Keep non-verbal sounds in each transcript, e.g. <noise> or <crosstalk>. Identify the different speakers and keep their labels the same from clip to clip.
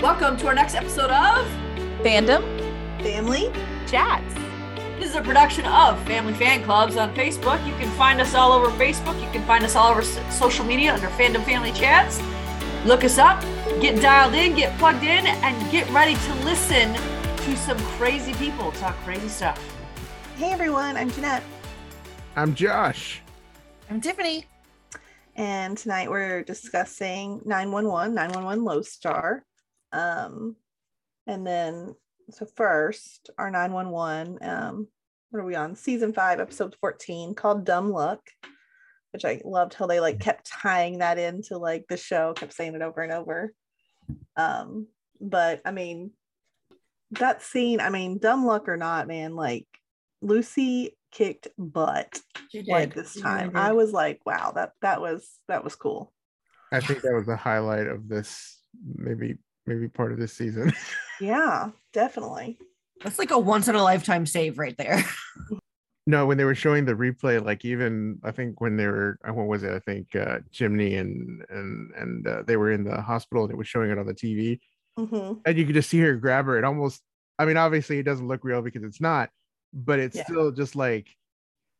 Speaker 1: Welcome to our next episode of
Speaker 2: Fandom
Speaker 3: Family.
Speaker 2: Chats.
Speaker 1: This is a production of Family Fan Clubs on Facebook. You can find us all over Facebook. You can find us all over social media under Fandom Family Chats. Look us up, get dialed in, get plugged in, and get ready to listen to some crazy people talk crazy stuff.
Speaker 3: Hey everyone, I'm Jeanette,
Speaker 4: I'm Josh.
Speaker 2: I'm Tiffany.
Speaker 3: and tonight we're discussing 911, 911 Lone Star. Um, and then so first, our 911, um, what are we on? Season five, episode 14, called Dumb Luck, which I loved how they like kept tying that into like the show, kept saying it over and over. Um, but I mean, that scene, I mean, dumb luck or not, man, like Lucy kicked butt like this time. I was like, wow, that that was that was cool.
Speaker 4: I think that was the highlight of this, maybe maybe part of this season. <laughs>
Speaker 3: Yeah, definitely.
Speaker 2: That's like a once in a lifetime save right there. <laughs>
Speaker 4: no, when they were showing the replay, like even I think when they were, uh, what was it? I think uh, Chimney and and and uh, they were in the hospital and it was showing it on the TV,
Speaker 3: hmm
Speaker 4: and you could just see her grab her. It almost, I mean, obviously it doesn't look real because it's not, but it's
Speaker 3: Yeah.
Speaker 4: still just like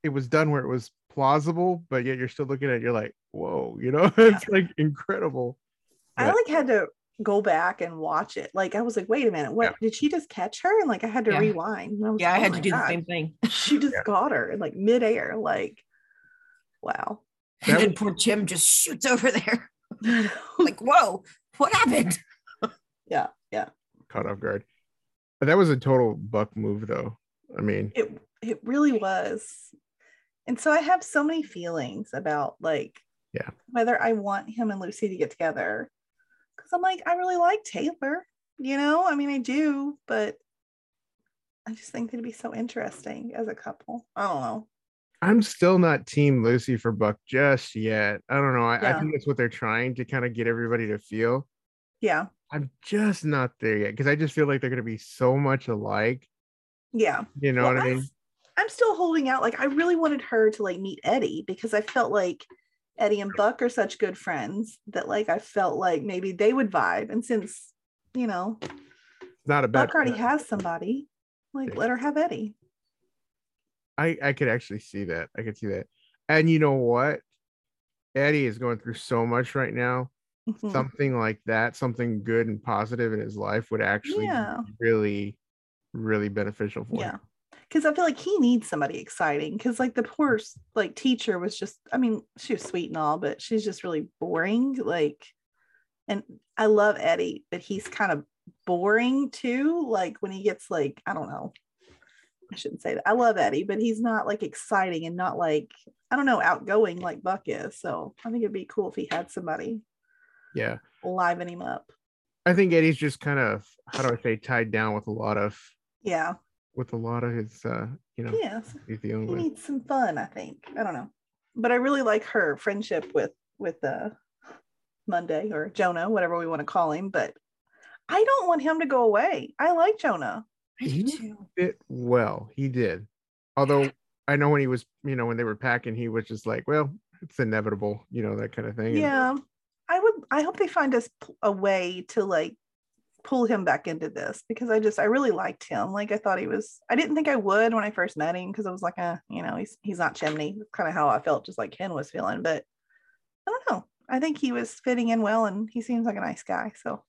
Speaker 4: it was done where it was plausible, but yet you're still looking at it, you're like, whoa, you know, <laughs> it's like incredible.
Speaker 3: I
Speaker 4: Yeah.
Speaker 3: like had to go back and watch it. Like I was like, wait a minute, what did she just catch her? And like I had to
Speaker 2: Yeah.
Speaker 3: rewind. And was
Speaker 2: yeah, I
Speaker 3: like, oh
Speaker 2: had
Speaker 3: "Oh
Speaker 2: to
Speaker 3: my
Speaker 2: do the same thing.
Speaker 3: She <laughs> just
Speaker 4: Yeah.
Speaker 3: got her in like midair. Like, wow.
Speaker 2: And then poor Jim just shoots over there. <laughs> <laughs> Like, whoa, what happened?
Speaker 3: yeah, yeah.
Speaker 4: caught off guard. That was a total buck move, though. I mean,
Speaker 3: It it really was. And so I have so many feelings about like
Speaker 4: Yeah.
Speaker 3: whether I want him and Lucy to get together. Cause I'm like, I really like Taylor, you know? I mean, I do, but I just think they'd be so interesting as a couple. I don't know.
Speaker 4: I'm still not Team Lucy for Buck just yet. I don't know. I, I think that's what they're trying to kind of get everybody to feel.
Speaker 3: Yeah.
Speaker 4: I'm just not there yet because I just feel like they're going to be so much alike.
Speaker 3: Yeah.
Speaker 4: You know
Speaker 3: Well,
Speaker 4: what I mean?
Speaker 3: I'm still holding out. Like I really wanted her to like meet Eddie because I felt like Eddie and Buck are such good friends that like I felt like maybe they would vibe. And since, you know,
Speaker 4: It's not a bad.
Speaker 3: Buck already has somebody, like
Speaker 4: Yeah.
Speaker 3: let her have Eddie.
Speaker 4: I I could actually see that. I could see that. And you know what? Eddie is going through so much right now.
Speaker 3: Mhm.
Speaker 4: Something like that, something good and positive in his life would actually
Speaker 3: Yeah.
Speaker 4: be really, really beneficial for him.
Speaker 3: Because I feel like he needs somebody exciting. Because like the poor like teacher was just, I mean, she was sweet and all, but she's just really boring. Like, and I love Eddie, but he's kind of boring too. Like when he gets like, I don't know. I shouldn't say that. I love Eddie, but he's not like exciting and not like, I don't know, outgoing like Buck is. So I think it'd be cool if he had somebody
Speaker 4: Yeah.
Speaker 3: liven him up.
Speaker 4: I think Eddie's just kind of how do I say tied down with a lot of
Speaker 3: Yeah.
Speaker 4: With a lot of his uh you know
Speaker 3: Yes.
Speaker 4: he's dealing
Speaker 3: he
Speaker 4: with.
Speaker 3: needs some fun i think i don't know but i really like her friendship with with uh monday or jonah whatever we want to call him but i don't want him to go away i like jonah
Speaker 2: I do
Speaker 4: Mhm.
Speaker 2: too.
Speaker 4: Fit well, he did. Although I know when he was, you know, when they were packing, he was just like, well, it's inevitable, you know, that kind of thing. and-
Speaker 3: yeah i would i hope they find us a way to like pull him back into this because i just i really liked him. Like i thought he was i didn't think i would when i first met him because i was like uh you know he's he's not chimney. Kind of how i felt just like ken was feeling but i don't know. I think he was fitting in well and he seems like a nice guy so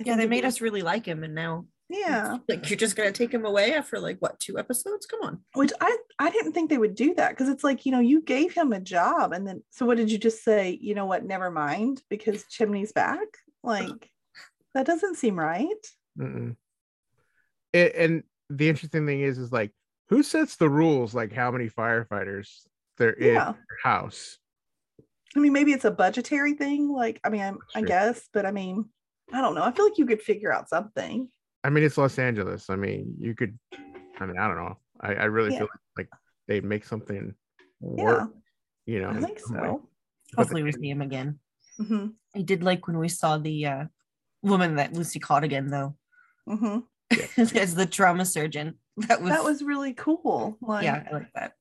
Speaker 3: I
Speaker 2: Yeah, they made us really like him, and now
Speaker 3: yeah.
Speaker 2: like you're just gonna take him away after like what two episodes? Come on.
Speaker 3: which i i didn't think they would do that because it's like you know you gave him a job and then so what did you just say you know what never mind because chimney's back? Like that doesn't seem right
Speaker 4: Mm-mm. It, and the interesting thing is, is like, who sets the rules? Like, how many firefighters there is
Speaker 3: Yeah.
Speaker 4: in your house?
Speaker 3: i mean maybe it's a budgetary thing like i mean I'm, i guess but i mean i don't know i feel like you could figure out something
Speaker 4: I mean, it's Los Angeles. I mean, you could. I mean, I don't know. I, I really
Speaker 3: Yeah.
Speaker 4: feel like they'd make something work. Yeah. You know,
Speaker 3: i think
Speaker 4: some way.
Speaker 3: so
Speaker 2: Hopefully, we see him again.
Speaker 3: hmm
Speaker 2: I did like when we saw the uh, woman that Lucy caught again, though,
Speaker 3: hmm <laughs>
Speaker 2: as the trauma surgeon. That was
Speaker 3: that was really cool like
Speaker 2: yeah, I like that.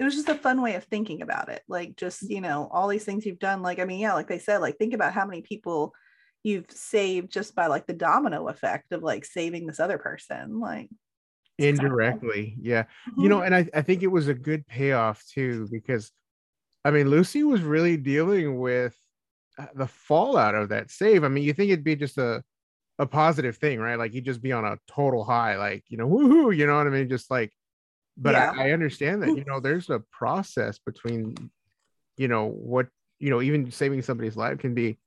Speaker 3: it was just a fun way of thinking about it like just you know all these things you've done like i mean yeah like they said like think about how many people you've saved just by like the domino effect of like saving this other person. Like it's kinda cool.
Speaker 4: indirectly yeah you know and I, I think it was a good payoff too because i mean lucy was really dealing with the fallout of that save i mean you think it'd be just a a positive thing right like you'd just be on a total high like you know woohoo you know what i mean just like but
Speaker 3: Yeah.
Speaker 4: I, I understand that you know there's a process between you know what you know even saving somebody's life can be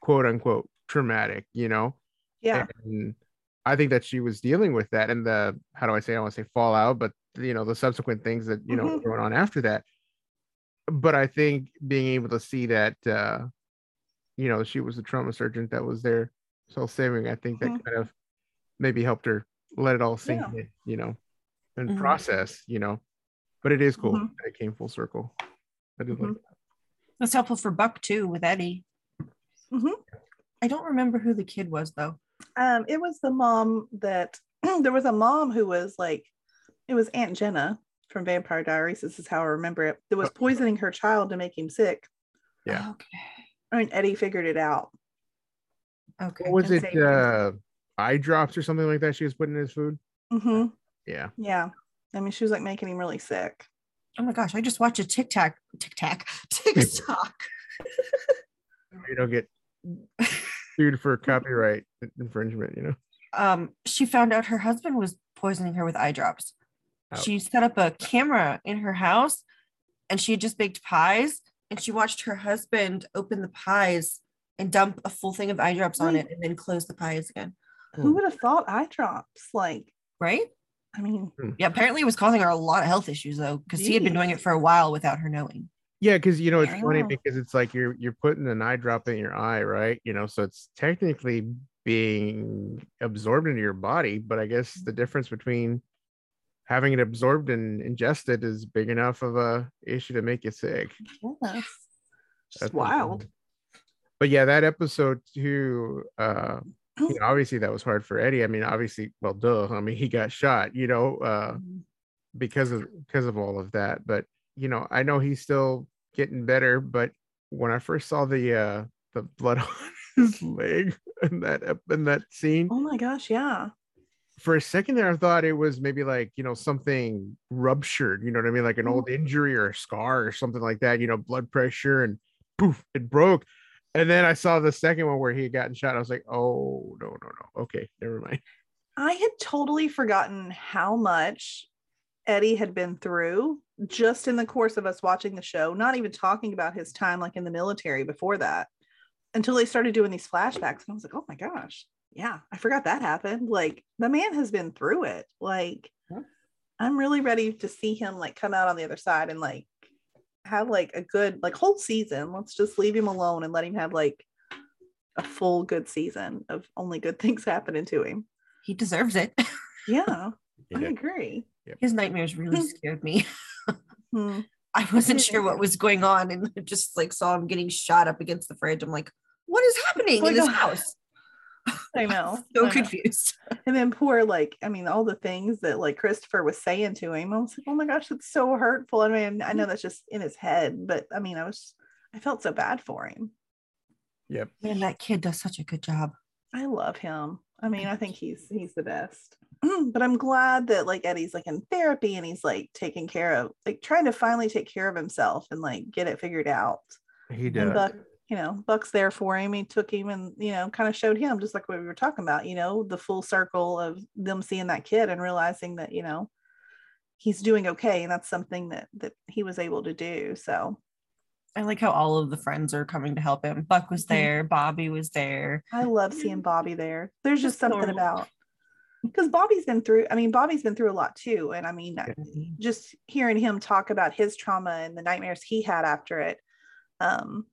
Speaker 4: quote unquote traumatic you know
Speaker 3: yeah.
Speaker 4: and I think that she was dealing with that and the how do I say I want to say fallout, but you know the subsequent things that you know
Speaker 3: Mhm.
Speaker 4: were going on after that. But I think being able to see that uh you know she was the trauma surgeon that was there self saving, I think that
Speaker 3: Mhm.
Speaker 4: kind of maybe helped her let it all sink
Speaker 3: Yeah.
Speaker 4: in, you know, and
Speaker 1: Mhm.
Speaker 4: process, you know. But it is cool
Speaker 3: Mhm.
Speaker 4: that it came full circle. I did like
Speaker 3: Mhm.
Speaker 4: that.
Speaker 2: That's helpful for Buck too with Eddie.
Speaker 3: Mhm.
Speaker 2: I don't remember who the kid was though.
Speaker 3: Um, it was the mom that <clears throat> there was a mom who was like, it was Aunt Jenna from Vampire Diaries. This is how I remember it. That was poisoning her child to make him sick.
Speaker 4: Yeah.
Speaker 2: Okay.
Speaker 3: I mean, Eddie figured it out.
Speaker 2: Okay.
Speaker 4: What was it? Uh eye drops or something like that she was putting in his food?
Speaker 3: Mm-hmm.
Speaker 4: Yeah.
Speaker 3: Yeah. I mean, she was like making him really sick.
Speaker 2: Oh my gosh! I just watched a Tic Tac, Tic Tac, TikTok. <laughs> <laughs>
Speaker 4: You don't get sued for copyright infringement, you know.
Speaker 2: um, she found out her husband was poisoning her with eye drops.
Speaker 4: Ouch.
Speaker 2: She set up a camera in her house, and she had just baked pies, and she watched her husband open the pies and dump a full thing of eye drops on it, and then close the pies again.
Speaker 3: Who hmm. would have thought eye drops? Like,
Speaker 2: Right?
Speaker 3: I mean, hmm.
Speaker 2: Yeah. Apparently, it was causing her a lot of health issues though, because he had been doing it for a while without her knowing.
Speaker 4: Yeah, because you know it's
Speaker 3: Very
Speaker 4: funny
Speaker 3: well.
Speaker 4: because it's like you're you're putting an eye drop in your eye, right? You know, so it's technically being absorbed into your body, but I guess the mm-hmm. difference between having it absorbed and ingested is big enough of a issue to make you sick.
Speaker 3: yes.
Speaker 4: That's
Speaker 3: wild.
Speaker 4: But yeah, that episode too, uh, you know, obviously that was hard for Eddie. I mean, obviously, well, duh. I mean, he got shot, you know, uh, because of because of all of that. But you know, I know he's still getting better. But when I first saw the uh the blood <laughs> on his leg in that ep- in that scene,
Speaker 3: Oh my gosh, yeah.
Speaker 4: For a second there, I thought it was maybe like you know something ruptured. You know what I mean, like an mm-hmm. old injury or a scar or something like that. You know, blood pressure and poof, it broke. And then I saw the second one where he had gotten shot. I was like, oh no, no, no. Okay, never mind.
Speaker 3: I had totally forgotten how much Eddie had been through just in the course of us watching the show, not even talking about his time like in the military before that until they started doing these flashbacks. And I was like, oh my gosh, yeah, I forgot that happened. Like the man has been through it. Like
Speaker 2: Yeah.
Speaker 3: I'm really ready to see him like come out on the other side and like have like a good like whole season. Let's just leave him alone and let him have like a full good season of only good <laughs> things happening to him.
Speaker 2: He deserves it. <laughs>
Speaker 3: Yeah, I
Speaker 4: Yeah.
Speaker 3: agree.
Speaker 2: His nightmares really scared me. <laughs>
Speaker 3: Hmm.
Speaker 2: I wasn't sure what was going on and just like saw him getting shot up against the fridge. I'm like, what is happening
Speaker 3: Oh
Speaker 2: in this
Speaker 3: God.
Speaker 2: house?
Speaker 3: I <laughs> know.
Speaker 2: So
Speaker 3: I know.
Speaker 2: confused.
Speaker 3: And then poor, like, I mean, all the things that like Christopher was saying to him, I was like, oh my gosh, that's so hurtful. I mean, I know that's just in his head, but I mean, I was, I felt so bad for him.
Speaker 4: Yep.
Speaker 2: Man, that kid does such a good job.
Speaker 3: I love him. I mean, I think he's he's the best. Mm. but I'm glad that like Eddie's like in therapy and he's like taking care of like trying to finally take care of himself and like get it figured out.
Speaker 4: He
Speaker 3: And
Speaker 4: did.
Speaker 3: Buck, you know, Buck's there for him. He took him and, you know, kind of showed him just like what we were talking about, you know, the full circle of them seeing that kid and realizing that, you know, he's doing okay. And that's something that that he was able to do. So
Speaker 2: I like how all of the friends are coming to help him. Buck was
Speaker 3: Mhm.
Speaker 2: there, Bobby was there.
Speaker 3: I love seeing Bobby there. There's just something
Speaker 2: normal.
Speaker 3: about because Bobby's been through, I mean, Bobby's been through a lot too. And I mean, just hearing him talk about his trauma and the nightmares he had after it um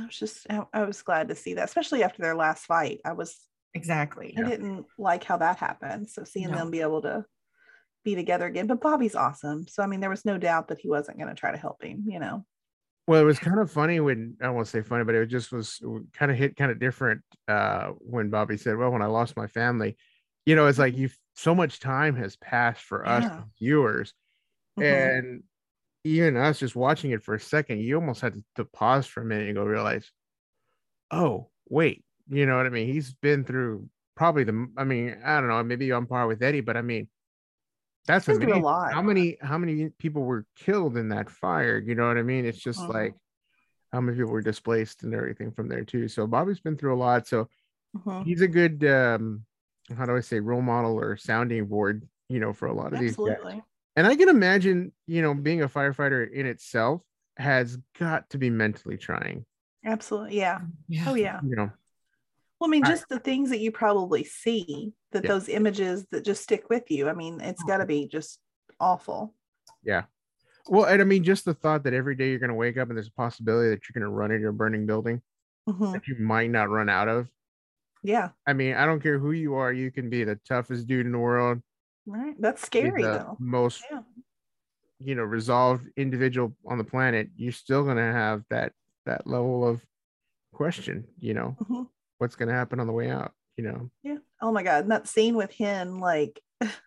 Speaker 3: i was just I, was glad to see that especially after their last fight i was
Speaker 2: Exactly.
Speaker 3: i didn't like how that happened so seeing
Speaker 2: No.
Speaker 3: them be able to be together again but bobby's awesome so i mean there was no doubt that he wasn't going to try to help him you know
Speaker 4: Well, it was kind of funny when I won't say funny, but it just was kind of hit kind of different uh when Bobby said, Well, when I lost my family, you know, it's like you so much time has passed for us
Speaker 3: Yeah.
Speaker 4: viewers.
Speaker 3: Mhm.
Speaker 4: And even us just watching it for a second, you almost had to, to pause for a minute and go realize, oh, wait, You know what I mean? He's been through probably the. I mean, I don't know, maybe on par with Eddie, but I mean, that's
Speaker 3: He's been through a lot.
Speaker 4: How many how many people were killed in that fire? You know what I mean? It's just
Speaker 3: Mhm.
Speaker 4: like how many people were displaced and everything from there too. So Bobby's been through a lot. So
Speaker 3: Mhm.
Speaker 4: he's a good um how do I say role model or sounding board, you know, for a lot of these guys.
Speaker 3: Absolutely.
Speaker 4: And I can imagine, you know, being a firefighter in itself has got to be mentally trying.
Speaker 3: Absolutely. Yeah.
Speaker 2: Yeah.
Speaker 3: Oh yeah.
Speaker 4: You know,
Speaker 3: Well, I mean,
Speaker 4: I-
Speaker 3: just the things that you probably see, that
Speaker 4: Yeah.
Speaker 3: those images that just stick with you. I mean, it's got to be just awful.
Speaker 4: Yeah well, and I mean, just the thought that every day you're going to wake up and there's a possibility that you're going to run into a burning building
Speaker 3: Mhm.
Speaker 4: that you might not run out of.
Speaker 3: Yeah.
Speaker 4: I mean, I don't care who you are, you can be the toughest dude in the world,
Speaker 3: Right. That's scary though.
Speaker 4: most,
Speaker 3: Yeah.
Speaker 4: you know, resolved individual on the planet. You're still going to have that that level of question. You know,
Speaker 3: Mhm.
Speaker 4: what's going to happen on the way out. You know,
Speaker 3: Yeah. Oh my God. And that scene with him, like, <laughs>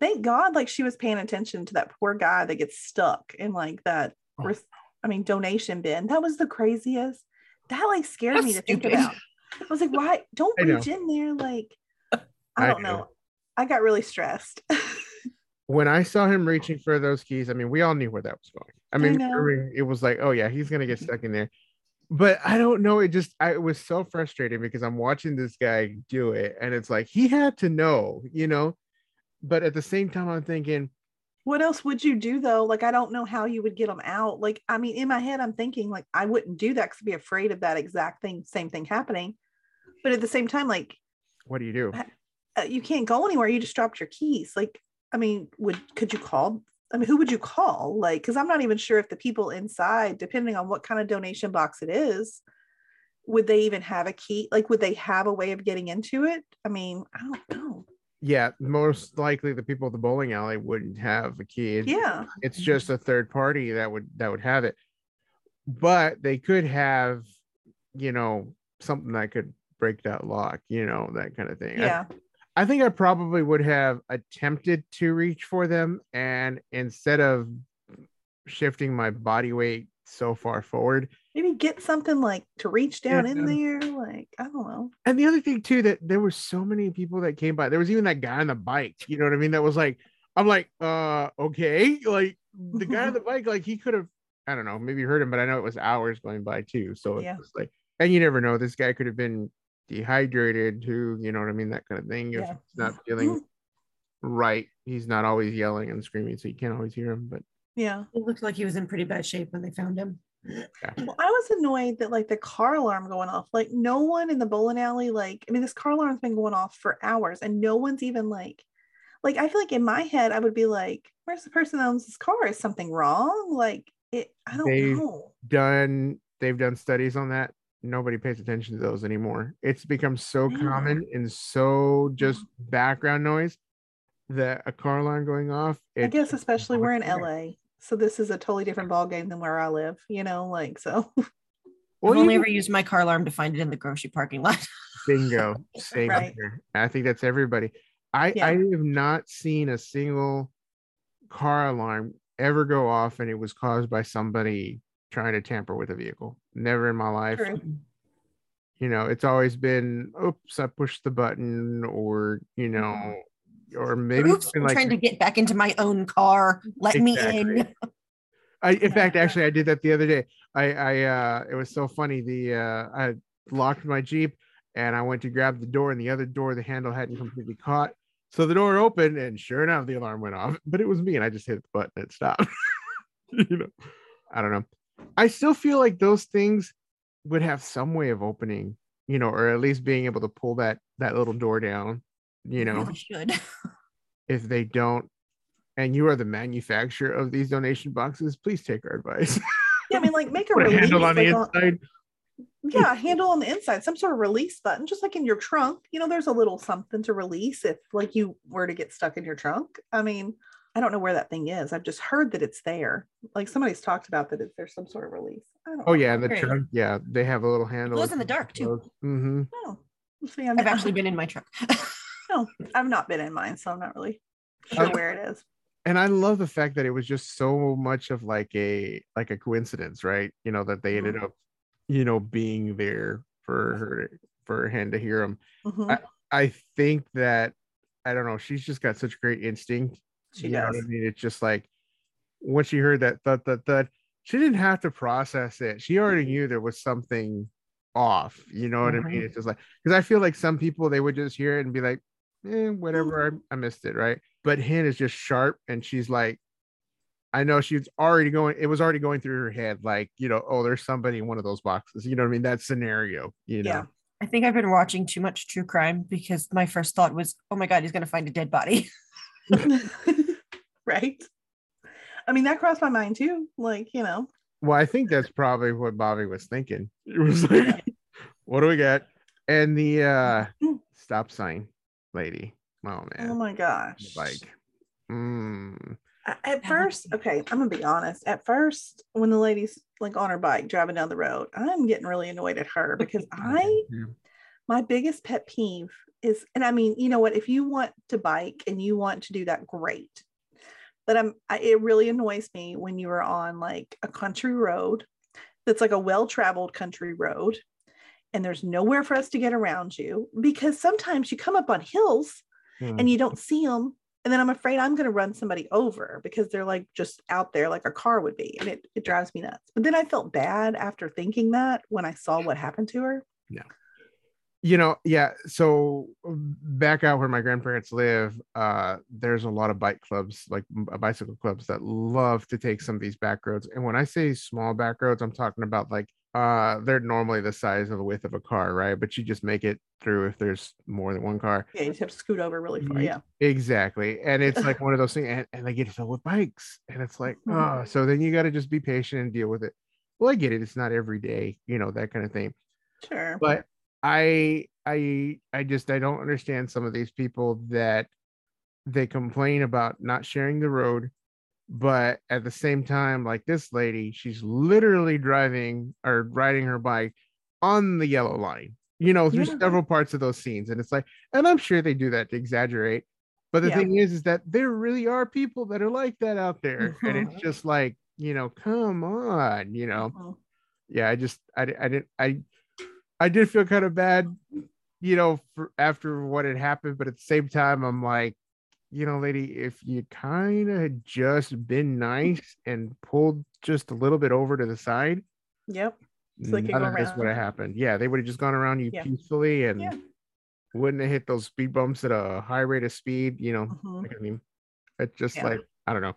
Speaker 3: thank God, like she was paying attention to that poor guy that gets stuck in like that,
Speaker 4: Oh.
Speaker 3: res- I mean, donation bin. That was the craziest. That like scared
Speaker 2: That's
Speaker 3: me to think about. I was like, <laughs> why? Don't reach in there. Like, <laughs> I
Speaker 4: I
Speaker 3: don't
Speaker 4: know.
Speaker 3: know. I got really stressed. <laughs>
Speaker 4: when I saw him reaching for those keys, I mean, we all knew where that was going. I
Speaker 3: I
Speaker 4: mean, every- it was like, oh yeah, he's gonna get mm-hmm. stuck in there. But I don't know. It just I it was so frustrating because I'm watching this guy do it, and it's like he had to know, you know. But at the same time, I'm thinking,
Speaker 3: what else would you do though? Like, I don't know how you would get them out. Like, I mean, in my head, I'm thinking like I wouldn't do that because I'd be afraid of that exact thing, same thing happening. But at the same time, like
Speaker 4: what do you do?
Speaker 3: Uh, you can't go anywhere. You just dropped your keys. Like, I mean, would could you call? I mean, who would you call? Like, because I'm not even sure if the people inside, depending on what kind of donation box it is, would they even have a key? Like, would they have a way of getting into it? I mean, I don't know.
Speaker 4: Yeah, most likely the people at the bowling alley wouldn't have a key.
Speaker 3: Yeah,
Speaker 4: it's just a third party that would that would have it but they could have you know something that could break that lock you know that kind of thing
Speaker 3: yeah,
Speaker 4: I, think i probably would have attempted to reach for them and instead of shifting my body weight so far forward
Speaker 3: maybe get something like to reach down in there. Like, I don't know.
Speaker 4: and the other thing too that there were so many people that came by there was even that guy on the bike you know what i mean that was like i'm like uh okay like the guy on the <laughs> bike like he could have i don't know maybe heard him but i know it was hours going by too so it's
Speaker 3: Yeah.
Speaker 4: just like and you never know this guy could have been dehydrated too you know what i mean that kind of thing if
Speaker 3: Yeah.
Speaker 4: he's not feeling mm-hmm. right he's not always yelling and screaming so you can't always hear him but
Speaker 3: Yeah.
Speaker 2: It looked like he was in pretty bad shape when they found him.
Speaker 3: Well, I was annoyed that like the car alarm going off. Like no one in the bowling alley, like I mean, this car alarm's been going off for hours, and no one's even like, like I feel like in my head I would be like, "Where's the person that owns this car? Is something wrong?" Like it, I don't
Speaker 4: They-
Speaker 3: know.
Speaker 4: done they've done studies on that nobody pays attention to those anymore it's become so
Speaker 3: Yeah.
Speaker 4: common and so just background noise that a car alarm going off
Speaker 3: I guess especially we're in LA, so this is a totally different ball game than where I live. You know, like so. <laughs>
Speaker 4: well,
Speaker 2: I've only ever used my car alarm to find it in the grocery parking lot. <laughs>
Speaker 4: bingo same
Speaker 3: Right.
Speaker 4: here i think that's everybody i
Speaker 3: Yeah.
Speaker 4: i have not seen a single car alarm ever go off and it was caused by somebody trying to tamper with a vehicle. Never in my life
Speaker 3: True.
Speaker 4: you know it's always been oops i pushed the button or you know or maybe
Speaker 2: Oops, I'm
Speaker 4: like
Speaker 2: trying to get back into my own car. Let me in. <laughs>
Speaker 4: I, in fact actually i did that the other day. I i uh it was so funny. The uh i locked my jeep and i went to grab the door and the other door the handle hadn't completely caught. So the door opened and sure enough the alarm went off but it was me and i just hit the button and it stopped. <laughs> You know i don't know i still feel like those things would have some way of opening you know or at least being able to pull that that little door down you know
Speaker 2: Really should. <laughs>
Speaker 4: if they don't and you are the manufacturer of these donation boxes please take our advice <laughs>
Speaker 3: Yeah, I mean, like make a release.
Speaker 4: handle on the
Speaker 3: like, on-
Speaker 4: inside
Speaker 3: yeah, handle on the inside, some sort of release button, just like in your trunk. You know, there's a little something to release if like you were to get stuck in your trunk. I mean, I don't know where that thing is. I've just heard that it's there. Like somebody's talked about that it's there's some sort of release. I don't
Speaker 4: oh
Speaker 3: know.
Speaker 4: yeah in the
Speaker 2: Great.
Speaker 4: trunk yeah they have a little handle It
Speaker 2: glows in the dark, too.
Speaker 4: hmm
Speaker 3: Oh, see, I'm
Speaker 2: I've actually <laughs> been in my truck.
Speaker 3: no, I've not been in mine, so I'm not really sure
Speaker 4: Okay.
Speaker 3: where it is.
Speaker 4: and i love the fact that it was just so much of like a like a coincidence right you know that they ended
Speaker 3: Mm-hmm.
Speaker 4: up you know being there for her for Hen to hear them.
Speaker 3: Mhm.
Speaker 4: I think that I don't know. She's just got such great instinct.
Speaker 3: She
Speaker 4: you know what. I mean? It's just like when she heard that thud thud thud, she didn't have to process it. She already knew there was something off. You know what I mean?
Speaker 2: Mhm.
Speaker 4: It's just like because I feel like some people they would just hear it and be like, eh, whatever, I, I missed it, right? But Hen is just sharp and she's like, I know she's already going, it was already going through her head, like, you know, oh, there's somebody in one of those boxes. You know what I mean? That scenario, you know.
Speaker 3: Yeah.
Speaker 2: I think I've been watching too much true crime because my first thought was, oh my God, he's going to find a dead body. <laughs> <laughs>
Speaker 3: right. I mean, that crossed my mind too. Like, you know,
Speaker 4: Well, I think that's probably what Bobby was thinking. <laughs> It was like, what do we got? And the uh stop sign lady. Oh man.
Speaker 3: oh my gosh.
Speaker 4: like mm,
Speaker 3: At first, okay, I'm gonna be honest. At first, when the lady's like on her bike driving down the road, I'm getting really annoyed at her <laughs> because I
Speaker 4: yeah.
Speaker 3: my biggest pet peeve is and i mean you know what if you want to bike and you want to do that great. But i'm I, it really annoys me when you are on like a country road that's like a well-traveled country road and there's nowhere for us to get around you because sometimes you come up on hills
Speaker 4: Hmm.
Speaker 3: and you don't see them and then i'm afraid i'm going to run somebody over because they're like just out there like a car would be and it, it drives me nuts. But then i felt bad after thinking that when i saw what happened to her
Speaker 4: you know yeah so um, back out where my grandparents live uh there's a lot of bike clubs like uh, bicycle clubs that love to take some of these back roads and when i say small back roads i'm talking about like uh they're normally the size of the width of a car right? But you just make it through if there's more than one car.
Speaker 3: Yeah you just have to scoot over really far yeah.
Speaker 4: exactly and it's like <laughs> one of those things and, and they get filled with bikes and it's like
Speaker 3: Mhm.
Speaker 4: oh so then you got to just be patient and deal with it. Well i get it it's not every day you know that kind of thing.
Speaker 3: Sure.
Speaker 4: But i i i just i don't understand some of these people that they complain about not sharing the road but at the same time like this lady she's literally driving or riding her bike on the yellow line you know through
Speaker 3: Yeah.
Speaker 4: several parts of those scenes and it's like and i'm sure they do that to exaggerate but the
Speaker 3: Yeah.
Speaker 4: thing is is that there really are people that are like that out there and
Speaker 3: Mhm.
Speaker 4: it's just like you know come on you know
Speaker 3: Mhm.
Speaker 4: yeah, I just I, I didn't I I did feel kind of bad, you know, for after what had happened, but at the same time, I'm like, you know, lady, if you kind of had just been nice and pulled just a little bit over to the side,
Speaker 3: Yep. So they could
Speaker 4: none of this would have happened. Yeah, they would have just gone around you
Speaker 3: Yeah.
Speaker 4: peacefully and
Speaker 3: Yeah.
Speaker 4: wouldn't have hit those speed bumps at a high rate of speed. You know,
Speaker 3: Mhm.
Speaker 4: like, I mean, it's just
Speaker 3: Yeah.
Speaker 4: like I don't know,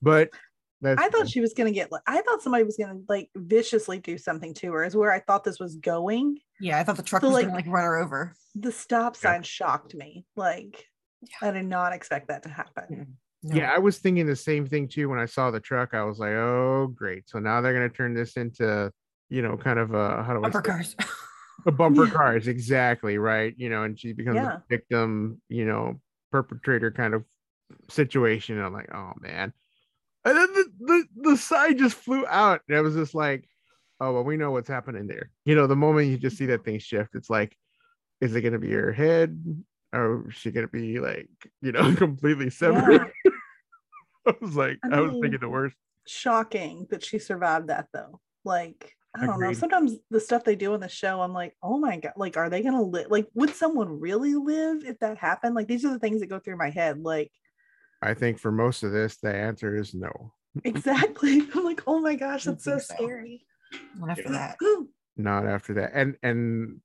Speaker 4: but that's
Speaker 3: I thought she was gonna get. I thought somebody was gonna like viciously do something to her. Is where I thought this was going.
Speaker 2: yeah, I thought the truck
Speaker 3: So,
Speaker 2: was
Speaker 3: like-
Speaker 2: going to like run her over.
Speaker 3: The stop
Speaker 4: Yeah.
Speaker 3: sign shocked me. Like I did not expect that to happen.
Speaker 2: No.
Speaker 4: Yeah, I was thinking the same thing too when I saw the truck. I was like, "Oh, great! So now they're gonna turn this into, you know, kind of a how do I
Speaker 2: Bumper
Speaker 4: say-
Speaker 2: cars. <laughs>
Speaker 4: a bumper
Speaker 3: Yeah.
Speaker 4: cars, exactly right? You know, and she becomes
Speaker 3: Yeah.
Speaker 4: a victim, you know, perpetrator kind of situation. And I'm like, oh man, and then the, the the side just flew out, and I was just like, oh well, we know what's happening there. You know, the moment you just see that thing shift, it's like, is it gonna be her head? Or is she gonna be like, you know, <laughs> completely severed? <laughs> I was like,
Speaker 3: I
Speaker 4: I, was thinking the worst.
Speaker 3: Shocking that she survived that though. Like I don't know. Sometimes the stuff they do on the show, I'm like, oh my god. Like, are they gonna live? Like, would someone really live if that happened? Like, these are the things that go through my head. Like,
Speaker 4: I think for most of this, the answer is no. <laughs>
Speaker 3: exactly. I'm like, oh my gosh, that's so
Speaker 2: so.
Speaker 3: scary.
Speaker 2: Not after that. <gasps>
Speaker 4: Not after that. And and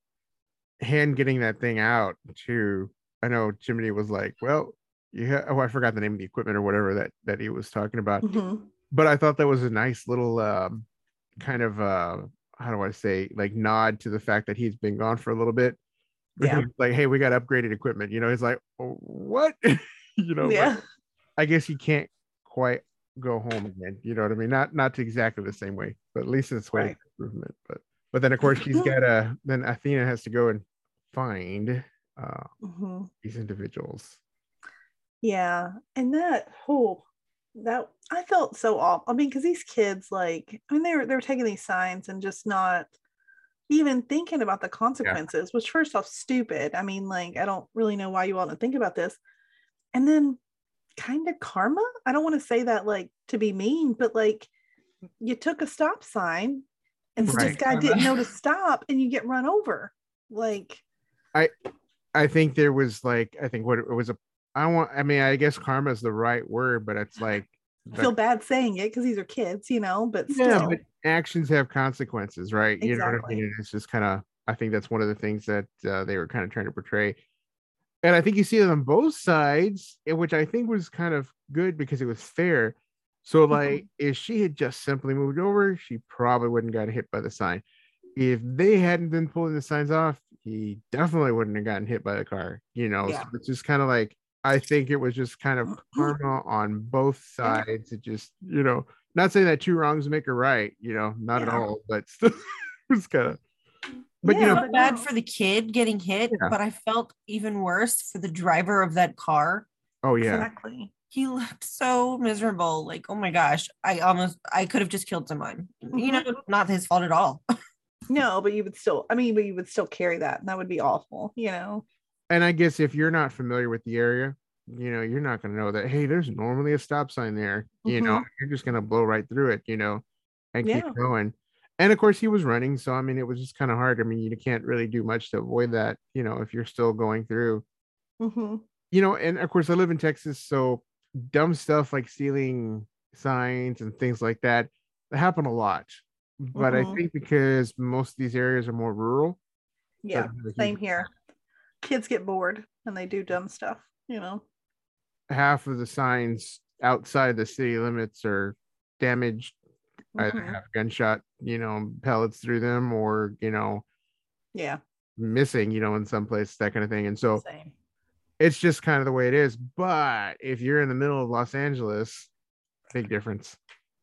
Speaker 4: Hen getting that thing out too. I know Chimney was like, well, you ha- oh, I forgot the name of the equipment or whatever that that he was talking about.
Speaker 3: Mhm.
Speaker 4: But I thought that was a nice little um kind of uh how do I say like nod to the fact that he's been gone for a little bit. <laughs>
Speaker 3: Yeah.
Speaker 4: like, hey, we got upgraded equipment. You know, he's like, oh, what? <laughs> you know, but
Speaker 3: yeah.
Speaker 4: I guess he can't quite go home again. You know what I mean? Not not to exactly the same way, but at least it's way
Speaker 3: Right.
Speaker 4: improvement. But but then of course she's got <laughs> to then Athena has to go and find uh
Speaker 3: Mhm.
Speaker 4: these individuals.
Speaker 3: Yeah, and that whole that I felt so off. I mean, because these kids, like, I mean, they were they were taking these signs and just not even thinking about the consequences. Which, first off, stupid. I mean, like, I don't really know why you want to think about this. And then, kind of karma. I don't want to say that like to be mean, but like, you took a stop sign, and
Speaker 4: Right.
Speaker 3: this guy didn't know to <laughs> stop, and you get run over. Like,
Speaker 4: I I think there was like I think what it was a I want I mean I guess karma is the right word, but it's like
Speaker 3: I feel bad saying it because these are kids, you know, but
Speaker 4: yeah,
Speaker 3: still.
Speaker 4: but actions have consequences, right? You know what I
Speaker 3: Exactly.
Speaker 4: mean? It's just kind of I think that's one of the things that uh, they were kind of trying to portray. And I think you see it on both sides, which I think was kind of good because it was fair. So,
Speaker 3: Mhm.
Speaker 4: like, if she had just simply moved over, she probably wouldn't have gotten hit by the sign. If they hadn't been pulling the signs off, he definitely wouldn't have gotten hit by the car. You know,
Speaker 3: Yeah.
Speaker 4: so it's just kind of like I think it was just kind of karma on both sides. It just, you know, not saying that two wrongs make a right, you know, not at all, but <laughs> still, it's kind of. But you
Speaker 3: Yeah,
Speaker 4: know,
Speaker 2: I
Speaker 3: but
Speaker 2: felt bad for the kid getting hit,
Speaker 4: Yeah.
Speaker 2: but I felt even worse for the driver of that car.
Speaker 4: oh yeah,
Speaker 3: Exactly.
Speaker 2: He looked so miserable. Like, oh my gosh, I almost I could have just killed someone. You mm-hmm. know, not his fault at all. <laughs>
Speaker 3: No, but you would still, I mean, but you would still carry that. And that would be awful, you know?
Speaker 4: and I guess if you're not familiar with the area, you know, you're not gonna know that. Hey, there's normally a stop sign there. You know, mm-hmm. you're just gonna blow right through it. You know, and keep going. And of course, he was running, so I mean, it was just kind of hard. I mean, you can't really do much to avoid that. You know, if you're still going through.
Speaker 3: hmm
Speaker 4: you know, and of course I live in Texas, so dumb stuff like stealing signs and things like that that happen a lot. But
Speaker 3: Mhm.
Speaker 4: I think because most of these areas are more rural,
Speaker 3: Yeah.
Speaker 4: there's a huge
Speaker 3: Same here. Kids get bored and they do dumb stuff, you know?
Speaker 4: Half of the signs outside the city limits are damaged, either
Speaker 3: Mhm.
Speaker 4: have gunshot, you know, pellets through them, or you know,
Speaker 3: Yeah.
Speaker 4: missing, you know, in some place, that kind of thing. And so
Speaker 3: Same.
Speaker 4: it's just kind of the way it is. But if you're in the middle of Los Angeles, big difference.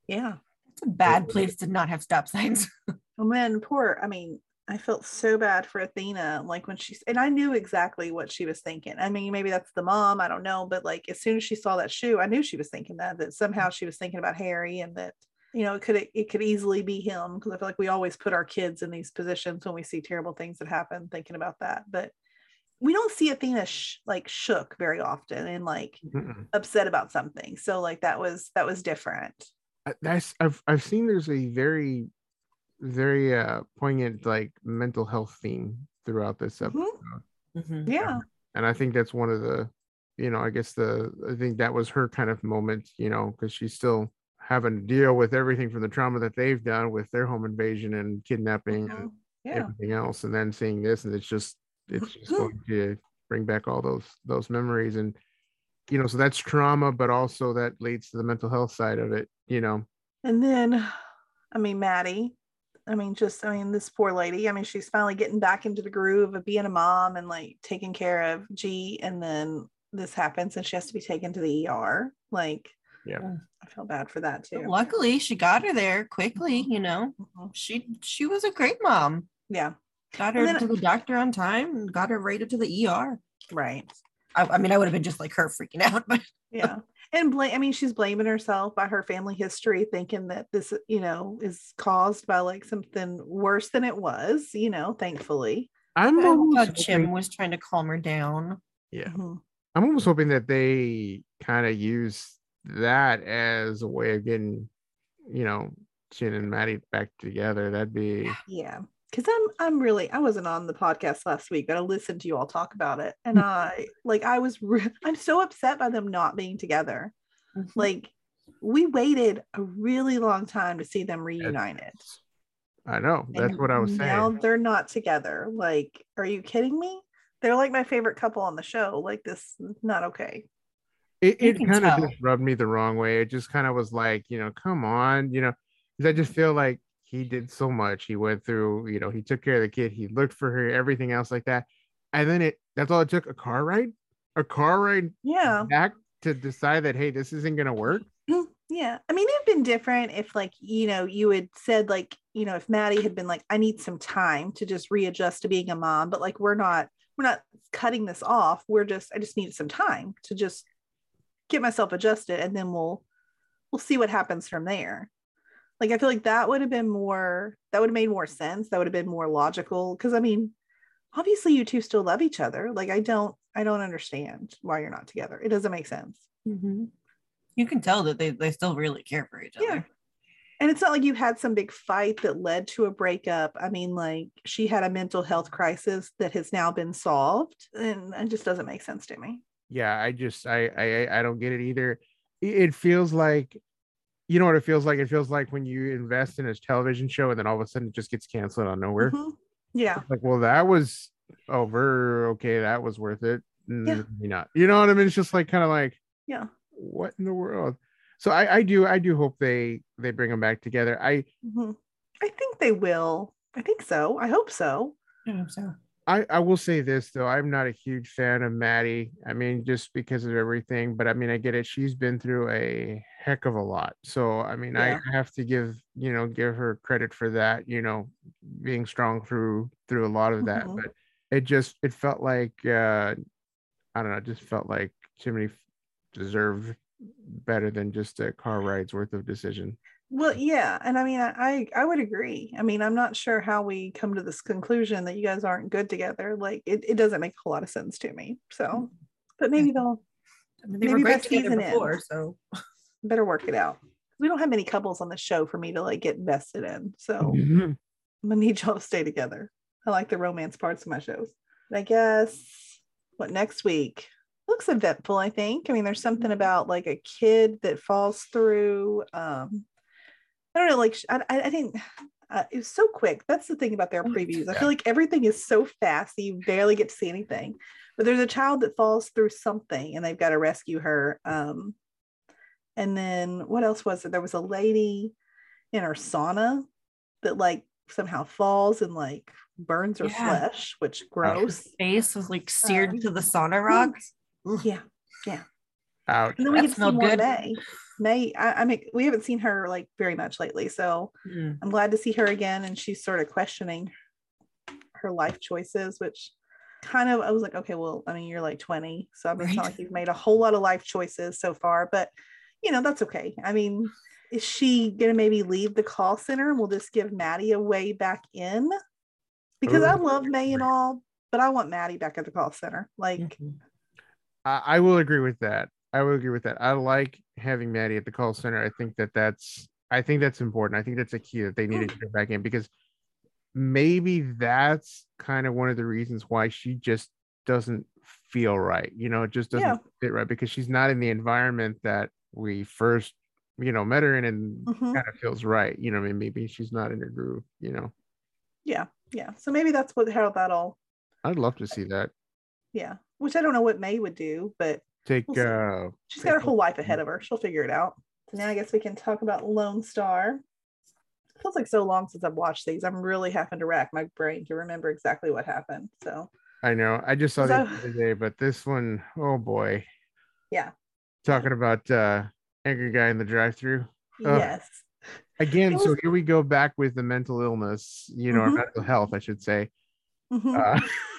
Speaker 3: Yeah.
Speaker 2: It's a bad place to not have stop signs. <laughs>
Speaker 3: Oh man, poor. I mean, I felt so bad for Athena. Like when she's, and I knew exactly what she was thinking. I mean, maybe that's the mom. I don't know. But like as soon as she saw that shoe, I knew she was thinking that, that somehow she was thinking about Harry and that, you know, it could, it could easily be him. Cause I feel like we always put our kids in these positions when we see terrible things that happen, thinking about that. But we don't see Athena sh- like shook very often and like
Speaker 4: Mm-mm.
Speaker 3: upset about something. So like that was, that was different.
Speaker 4: That's I've I've seen there's a very very uh poignant like mental health theme throughout this
Speaker 3: Mhm.
Speaker 4: episode.
Speaker 2: Mhm.
Speaker 3: Yeah.
Speaker 4: And I think that's one of the you know, I guess the I think that was her kind of moment, you know, because she's still having to deal with everything from the trauma that they've done with their home invasion and kidnapping and
Speaker 3: Mhm. Yeah.
Speaker 4: everything else and then seeing this and it's just it's <clears throat> just going to bring back all those those memories and you know so that's trauma but also that leads to the mental health side of it you know
Speaker 3: And then, I mean, Maddie, I mean, just, I mean, this poor lady, I mean, she's finally getting back into the groove of being a mom and like taking care of G. And then this happens and she has to be taken to the ER. Like,
Speaker 4: Yeah.
Speaker 3: I feel bad for that
Speaker 2: But
Speaker 3: too.
Speaker 2: Luckily, she got her there quickly. You know,
Speaker 3: Mhm.
Speaker 2: she she was a great mom.
Speaker 3: Yeah.
Speaker 2: Got her
Speaker 3: then-
Speaker 2: to the doctor on time and got her right to the ER.
Speaker 3: Right.
Speaker 2: I, I mean, I would have been just like her freaking out, <laughs> but
Speaker 3: Yeah. And blame, I mean, she's blaming herself by her family history, thinking that this, you know, is caused by like something worse than it was, you know, thankfully.
Speaker 4: i'm
Speaker 2: I
Speaker 4: almost
Speaker 2: thought
Speaker 4: Chim
Speaker 2: was trying to calm her down.
Speaker 4: yeah
Speaker 3: Mhm.
Speaker 4: i'm almost hoping that they kind of use that as a way of getting you know Chim and maddie back together that'd be
Speaker 3: Yeah. Cause I'm I'm really I wasn't on the podcast last week, but I listened to you all talk about it. And I like I was re- <laughs> I'm so upset by them not being together.
Speaker 2: Mhm.
Speaker 3: Like we waited a really long time to see them reunited.
Speaker 4: i know that's
Speaker 3: and
Speaker 4: what i was saying.
Speaker 3: Now
Speaker 4: saying
Speaker 3: they're not together. Like, are you kidding me? They're like my favorite couple on the show. Like this is not okay.
Speaker 4: It, it kind of just rubbed me the wrong way. It just kind of was like, you know, come on, you know, because I just feel like he did so much. He went through, you know, he took care of the kid, he looked for her, everything else like that. And then it that's all it took a car ride, a car ride
Speaker 3: Yeah.
Speaker 4: back to decide that, hey, this isn't going to work.
Speaker 3: Mm, yeah. I mean, it'd been different if, like, you know, you had said, like, you know, if Maddie had been like, I need some time to just readjust to being a mom, but like, we're not, we're not cutting this off. We're just, I just needed some time to just get myself adjusted and then we'll, we'll see what happens from there. Like, I feel like that would have been more, that would have made more sense. That would have been more logical. Cause I mean, obviously you two still love each other. Like, I don't, I don't understand why you're not together. It doesn't make sense.
Speaker 2: Mhm. You can tell that they, they still really care for each other
Speaker 3: Yeah.
Speaker 2: other.
Speaker 3: and it's not like you had some big fight that led to a breakup. I mean, like she had a mental health crisis that has now been solved, and it just doesn't make sense to me.
Speaker 4: Yeah, I just I I I don't get it either. It it feels like you know what it feels like? It feels like when you invest in a television show and then all of a sudden it just gets canceled out of nowhere.
Speaker 3: Mhm. Yeah,
Speaker 4: Like, well, that was over. Okay, that was worth it.
Speaker 3: Yeah.
Speaker 4: Mm, Maybe not. You know what I mean? It's just like kind of like,
Speaker 3: yeah.
Speaker 4: what in the world? So I, I do I do hope they they bring them back together. I
Speaker 3: Mhm. I think they will. I think so. I hope so.
Speaker 2: I hope so.
Speaker 4: I, I will say this though, I'm not a huge fan of Maddie. I mean, just because of everything, but I mean, I get it. She's been through a heck of a lot. So I mean,
Speaker 3: Yeah.
Speaker 4: I have to give you know give her credit for that. You know, being strong through through a lot of that.
Speaker 3: Mhm.
Speaker 4: But it just it felt like uh I don't know, it just felt like Chimney deserved better than just a car ride's worth of decision.
Speaker 3: Well, yeah, and I mean, I, I I would agree. I mean, I'm not sure how we come to this conclusion that you guys aren't good together. Like, it, it doesn't make a lot of sense to me. So, but maybe they'll
Speaker 2: I mean, they
Speaker 3: Maybe
Speaker 2: were great
Speaker 3: that
Speaker 2: together
Speaker 3: season
Speaker 2: before,
Speaker 3: ends.
Speaker 2: so
Speaker 3: better work it out. We don't have many couples on the show for me to like get invested in. So
Speaker 4: Mhm.
Speaker 3: I'm gonna need y'all to stay together. I like the romance parts of my shows. I guess what next week looks eventful. I think. I mean, there's something about like a kid that falls through. Um, I don't know. Like I, I, I didn't. <sighs> Uh, it was so quick. That's the thing about their previews. I
Speaker 4: Yeah.
Speaker 3: feel like everything is so fast that you barely get to see anything. But there's a child that falls through something, and they've got to rescue her. Um, and then what else was it? There was a lady in her sauna that like somehow falls and like burns her
Speaker 2: Yeah.
Speaker 3: flesh, which gross.
Speaker 2: face was like seared
Speaker 3: Um,
Speaker 2: to the sauna rocks.
Speaker 3: Yeah.
Speaker 4: Ouch.
Speaker 3: And then we
Speaker 2: That
Speaker 3: get to see
Speaker 2: smelled
Speaker 3: more
Speaker 2: good.
Speaker 3: May. May, I, I mean, we haven't seen her like very much lately. So
Speaker 2: Mm.
Speaker 3: I'm glad to see her again. And she's sort of questioning her life choices, which kind of, I was like, okay, well, I mean, you're like 20. So I mean, it's not like you've made a whole lot of life choices so far, but you know, that's okay. I mean, is she going to maybe leave the call center and we'll just give Maddie a way back in? Because I love May and all, but I want Maddie back at the call center. Like,
Speaker 2: Mhm.
Speaker 4: I, I will agree with that. I will agree with that. I like having Maddie at the call center. I think that that's I think that's important. I think that's a key that they need to get back in because maybe that's kind of one of the reasons why she just doesn't feel right. You know, it just doesn't
Speaker 3: Yeah.
Speaker 4: fit right because she's not in the environment that we first, you know, met her in and
Speaker 3: mhm.
Speaker 4: kind of feels right. You know, I mean, maybe she's not in her groove, you know.
Speaker 3: yeah, yeah. So maybe that's what how that all
Speaker 4: I'd love to see that.
Speaker 3: yeah which i don't know what may would do but
Speaker 4: Take
Speaker 3: We'll
Speaker 4: uh
Speaker 3: she's got her whole life ahead of her she'll figure it out so now i guess we can talk about lone star feels like so long since i've watched these i'm really having to rack my brain to remember exactly what happened so
Speaker 4: I know. I just saw
Speaker 3: So-
Speaker 4: this the other day, but this one, oh boy.
Speaker 3: Yeah.
Speaker 4: Talking about uh angry guy in the drive-through. Ugh.
Speaker 3: yes
Speaker 4: Again,
Speaker 3: It
Speaker 4: so here we go back with the mental illness, you know, or
Speaker 3: Mhm.
Speaker 4: mental health, I should say.
Speaker 3: Mhm.
Speaker 4: Uh, <laughs>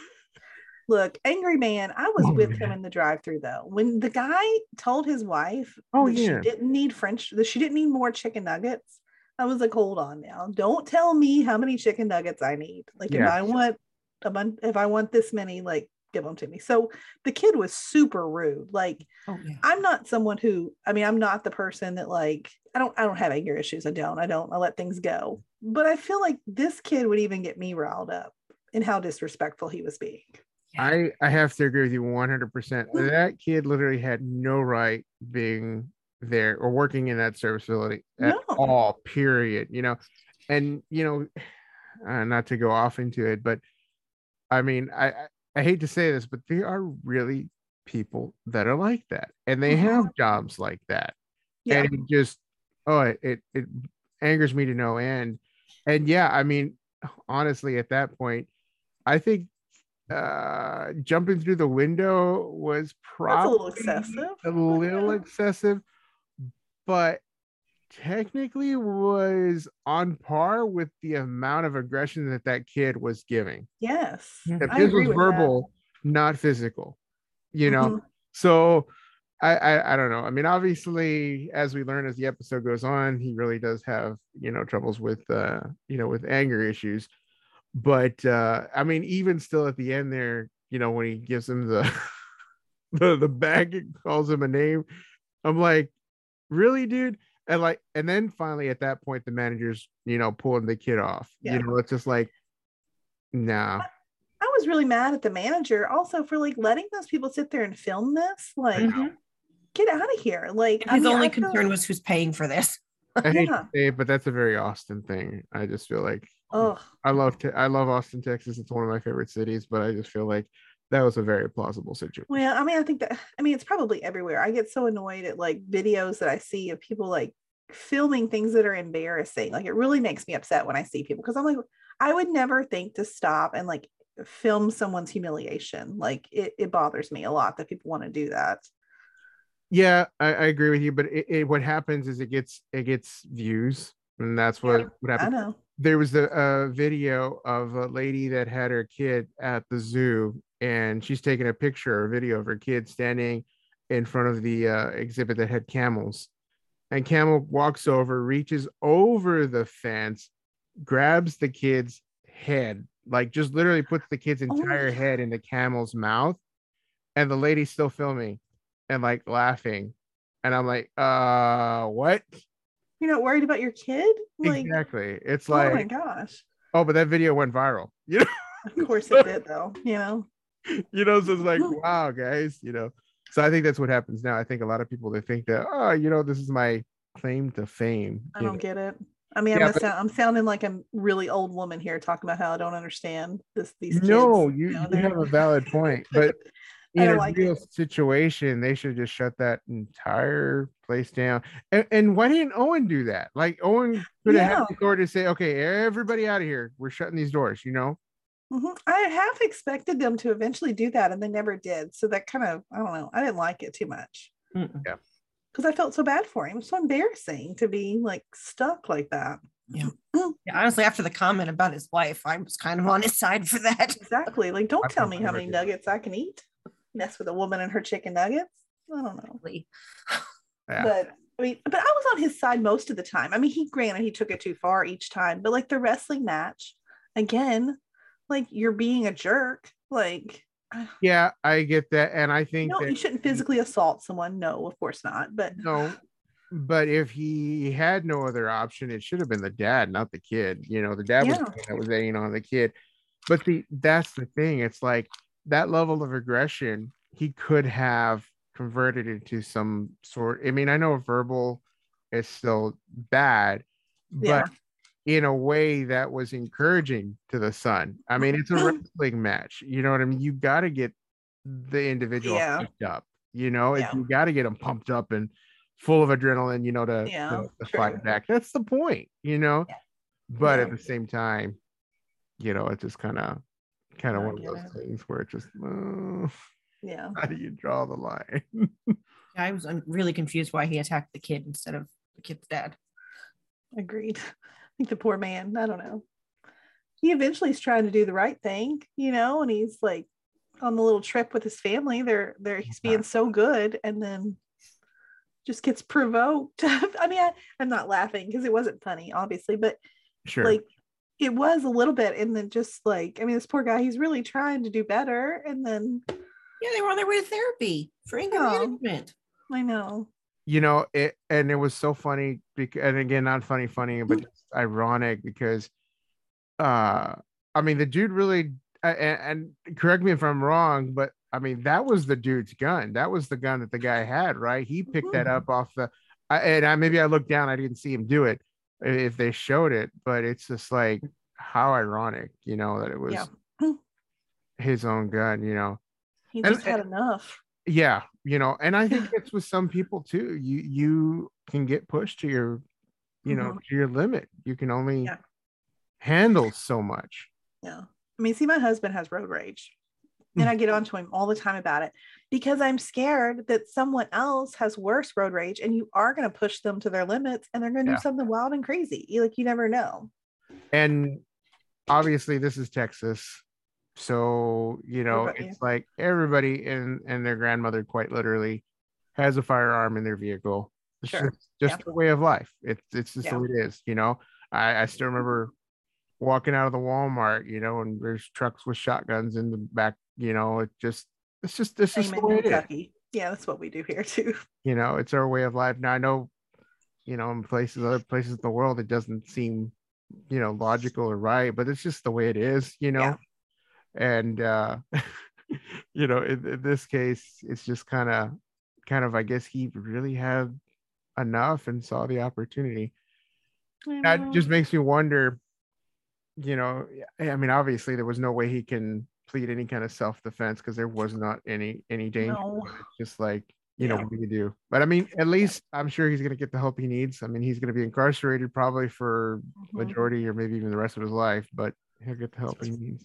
Speaker 3: look angry man i was
Speaker 4: Oh,
Speaker 3: with him
Speaker 4: oh,
Speaker 3: in the drive-through though. When the guy told his wife
Speaker 4: Oh, yeah.
Speaker 3: she didn't need french that she didn't need more chicken nuggets i was like hold on now. Don't tell me how many chicken nuggets i need. Like if i want a bunch if i want this many like give them to me. So the kid was super rude. Like
Speaker 2: Oh yeah.
Speaker 3: i'm not someone who i mean i'm not the person that like i don't i don't have anger issues. I don't. I don't. I let things go. But i feel like this kid would even get me riled up in how disrespectful he was being
Speaker 4: I I have to agree with you 100%.
Speaker 3: Mm.
Speaker 4: That kid literally had no right being there or working in that service facility at
Speaker 3: No.
Speaker 4: all, period. You know, and you know, <sighs> uh, not to go off into it, but I mean, I I- hate to say this, but there are really people that are like that, and they
Speaker 3: Mhm.
Speaker 4: have jobs like that,
Speaker 3: yeah
Speaker 4: and it just oh, it, it it angers me to no end. And yeah, I mean, <sighs> honestly, at that point, I think uh jumping through the window was
Speaker 3: that's
Speaker 4: probably
Speaker 3: a little excessive
Speaker 4: a little <laughs> excessive, but technically was on par with the amount of aggression that that kid was giving.
Speaker 3: yes
Speaker 4: If
Speaker 3: I
Speaker 4: this was
Speaker 3: with that.
Speaker 4: verbal, not physical, you know.
Speaker 3: Mhm.
Speaker 4: So I, I I don't know. I mean, obviously, as we learn as the episode goes on, he really does have you know troubles with uh you know with anger issues. But uh I mean, even still at the end there, you know, when he gives him the <laughs> the the bag and calls him a name, I'm like, really, dude? and like and then finally at that point the manager's you know pulling the kid off
Speaker 3: Yeah.
Speaker 4: you know it's just like nah
Speaker 3: I was really mad at the manager also for like letting those people sit there and film this. Like, get out of here. Like, I
Speaker 2: His
Speaker 3: mean,
Speaker 2: only
Speaker 3: I feel-
Speaker 2: concern was who's paying for this.
Speaker 4: i hate
Speaker 3: Yeah.
Speaker 4: to say it but that's a very austin thing i just feel like
Speaker 3: Ugh.
Speaker 4: i love Te- i love austin texas it's one of my favorite cities but i just feel like that was a very plausible situation
Speaker 3: Well, I mean, I think that I mean it's probably everywhere. I get so annoyed at like videos that I see of people like filming things that are embarrassing. Like it really makes me upset when I see people because I'm like, I would never think to stop and like film someone's humiliation. Like it, it bothers me a lot that people want to do that.
Speaker 4: yeah I, I agree with you but it, it, what happens is it gets it gets views and that's what
Speaker 3: Yeah,
Speaker 4: what
Speaker 3: I
Speaker 4: happens
Speaker 3: know.
Speaker 4: There was a, video of a lady that had her kid at the zoo and she's taking a picture or video of her kid standing in front of the uh, exhibit that had camels. And camel walks over reaches over the fence grabs the kid's head like just literally puts the kid's
Speaker 3: Oh
Speaker 4: entire
Speaker 3: God.
Speaker 4: head in the camel's mouth and the lady's still filming and like laughing. And i'm like uh what
Speaker 3: You're not worried about your kid? Like,
Speaker 4: exactly it's like
Speaker 3: oh my gosh.
Speaker 4: oh but that video went viral <laughs> you know
Speaker 3: Of course it did though, <laughs> you know.
Speaker 4: you know, so it's like, <laughs> wow, guys, you know. So I think that's what happens now. I think a lot of people they think that, oh, you know, this is my claim to fame.
Speaker 3: I don't
Speaker 4: know.
Speaker 3: get it. I mean,
Speaker 4: Yeah,
Speaker 3: I'm,
Speaker 4: but-
Speaker 3: sound, I'm sounding like a really old woman here talking about how I don't understand this. These
Speaker 4: No, you,
Speaker 3: know,
Speaker 4: you have a valid point, but in
Speaker 3: don't
Speaker 4: a
Speaker 3: like
Speaker 4: real
Speaker 3: it.
Speaker 4: situation, they should just shut that entire place down. And, and why didn't Owen do that? Like Owen could have
Speaker 3: Yeah.
Speaker 4: had the authority to say, okay, everybody out of here. We're shutting these doors, you know?
Speaker 3: Mhm. I half expected them to eventually do that, and they never did. So that kind of, I don't know, I didn't like it too much
Speaker 2: Mm-mm.
Speaker 3: because I felt so bad for him. It so embarrassing to be like stuck like that. <clears throat>
Speaker 2: Yeah, honestly, after the comment about his wife, I was kind of on his side for that.
Speaker 3: Exactly. Like, don't
Speaker 4: I
Speaker 3: tell me how many
Speaker 4: about
Speaker 3: nuggets I can eat. Mess with a woman and her chicken nuggets. I don't know. <laughs>
Speaker 4: Yeah.
Speaker 3: But I mean, but I was on his side most of the time. I mean, he granted he took it too far each time, but like the wrestling match, again, like you're being a jerk. Like, <sighs>
Speaker 4: yeah, I get that. And I think
Speaker 3: no,
Speaker 4: that
Speaker 3: you shouldn't physically assault someone. No, of course not. But
Speaker 4: no but if he had no other option it should have been the dad not the kid you know the dad was
Speaker 3: Yeah.
Speaker 4: the one that was egging on the kid but the that's the thing it's like that level of aggression he could have converted into some sort i mean i know verbal is still bad but
Speaker 3: Yeah.
Speaker 4: in a way that was encouraging to the son. I mean it's a mm-hmm. wrestling match you know what i mean? You got to get the individual
Speaker 3: Yeah.
Speaker 4: pumped up you know?
Speaker 3: Yeah.
Speaker 4: you got to get them pumped up and full of adrenaline you know to,
Speaker 3: Yeah,
Speaker 4: to, to fight back. That's the point you know? But at the same time you know it's just kind of kind of one of those
Speaker 3: it.
Speaker 4: things where it just uh,
Speaker 3: yeah, <laughs>
Speaker 4: how do you draw the line <laughs>
Speaker 2: I was um, really confused why he attacked the kid instead of the kid's dad.
Speaker 3: agreed. <laughs> I think the poor man, I don't know. He eventually is trying to do the right thing, you know, and he's like on the little trip with his family. They're they're he's being so good, and then just gets provoked. I mean, I, I'm not laughing because it wasn't funny, obviously, but
Speaker 4: sure
Speaker 3: like it was a little bit, and then just like I mean, this poor guy, he's really trying to do better, and then
Speaker 2: Yeah, they were on their way to therapy for anger
Speaker 3: Oh.
Speaker 2: management.
Speaker 3: I know,
Speaker 4: you know it and it was so funny because and again not funny funny but
Speaker 3: Mm.
Speaker 4: just ironic because uh i mean the dude really a- and, and correct me if i'm wrong but i mean that was the dude's gun that was the gun that the guy had right he picked that
Speaker 3: Mhm.
Speaker 4: up off the I, and I maybe i looked down i didn't see him do it i- if they showed it but it's just like how ironic you know that it was
Speaker 3: Yeah. <clears throat>
Speaker 4: His own gun you know
Speaker 3: he
Speaker 4: And-
Speaker 3: just had enough.
Speaker 4: yeah you know and i think <laughs> it's with some people too you you can get pushed to your you know to your limit you can only
Speaker 3: Mm-hmm. Yeah.
Speaker 4: handle so much
Speaker 3: Yeah. I mean, see, my husband has road rage. And I mm. get onto him all the time about it because I'm scared that someone else has worse road rage and you are going to push them to their limits and they're going to
Speaker 4: Yeah.
Speaker 3: do something wild and crazy. You- Like, you never know.
Speaker 4: and obviously this is texas so you know
Speaker 3: Everybody-
Speaker 4: it's like everybody and and their grandmother quite literally has a firearm in their vehicle it's
Speaker 3: Sure.
Speaker 4: just, just
Speaker 3: Yeah.
Speaker 4: a way of life it's it's just
Speaker 3: Yeah.
Speaker 4: the way it is you know i i still mm-hmm. remember walking out of the walmart you know and there's trucks with shotguns in the back you know it just it's just this is
Speaker 3: Same in
Speaker 4: it is
Speaker 3: Kentucky. Yeah, that's what we do here <laughs> too.
Speaker 4: you know it's our way of life now i know you know, in places, other places in the world, it doesn't seem, you know, logical or right, but it's just the way it is, you know.
Speaker 3: Yeah.
Speaker 4: And uh, <laughs> you know, in, in this case, it's just kind of, kind of, I guess he really had enough and saw the opportunity. That just makes me wonder, you know, I mean, obviously there was no way he can plead any kind of self-defense because there was not any any danger.
Speaker 3: No.
Speaker 4: Just like you know what do you do but i mean at least i'm sure he's going to get the help he needs i mean he's going to be incarcerated probably for
Speaker 3: Mhm.
Speaker 4: majority or maybe even the rest of his life but he'll get the help he needs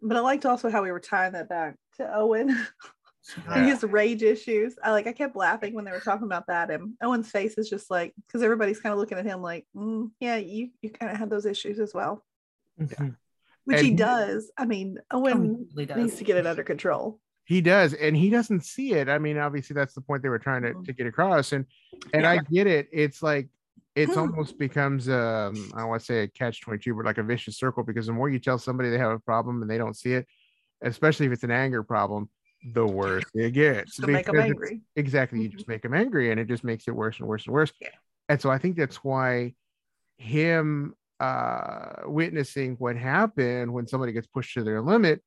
Speaker 3: But I liked also how we were tying that back to Owen <laughs>
Speaker 4: Yeah.
Speaker 3: and his rage issues. I like I kept laughing when they were talking about that, and Owen's face is just like because everybody's kind of looking at him like, "Mm, yeah, you you kind of had those issues as well,
Speaker 2: Mhm.
Speaker 3: Which
Speaker 4: And
Speaker 3: he does. I mean,
Speaker 2: Oh,
Speaker 3: Owen
Speaker 2: really
Speaker 3: needs to get it under control.
Speaker 4: he does and he doesn't see it i mean obviously that's the point they were trying to,
Speaker 3: Mhm.
Speaker 4: to get across and and
Speaker 3: Yeah.
Speaker 4: i get it it's like it's
Speaker 3: Hmm.
Speaker 4: almost becomes um i don't want to say a catch 22 but like a vicious circle because the more you tell somebody they have a problem and they don't see it especially if it's an anger problem the worse it gets
Speaker 3: To make them angry.
Speaker 4: exactly you
Speaker 3: Mhm.
Speaker 4: just make them angry and it just makes it worse and worse and worse
Speaker 3: Yeah.
Speaker 4: and so i think that's why him uh witnessing what happened when somebody gets pushed to their limit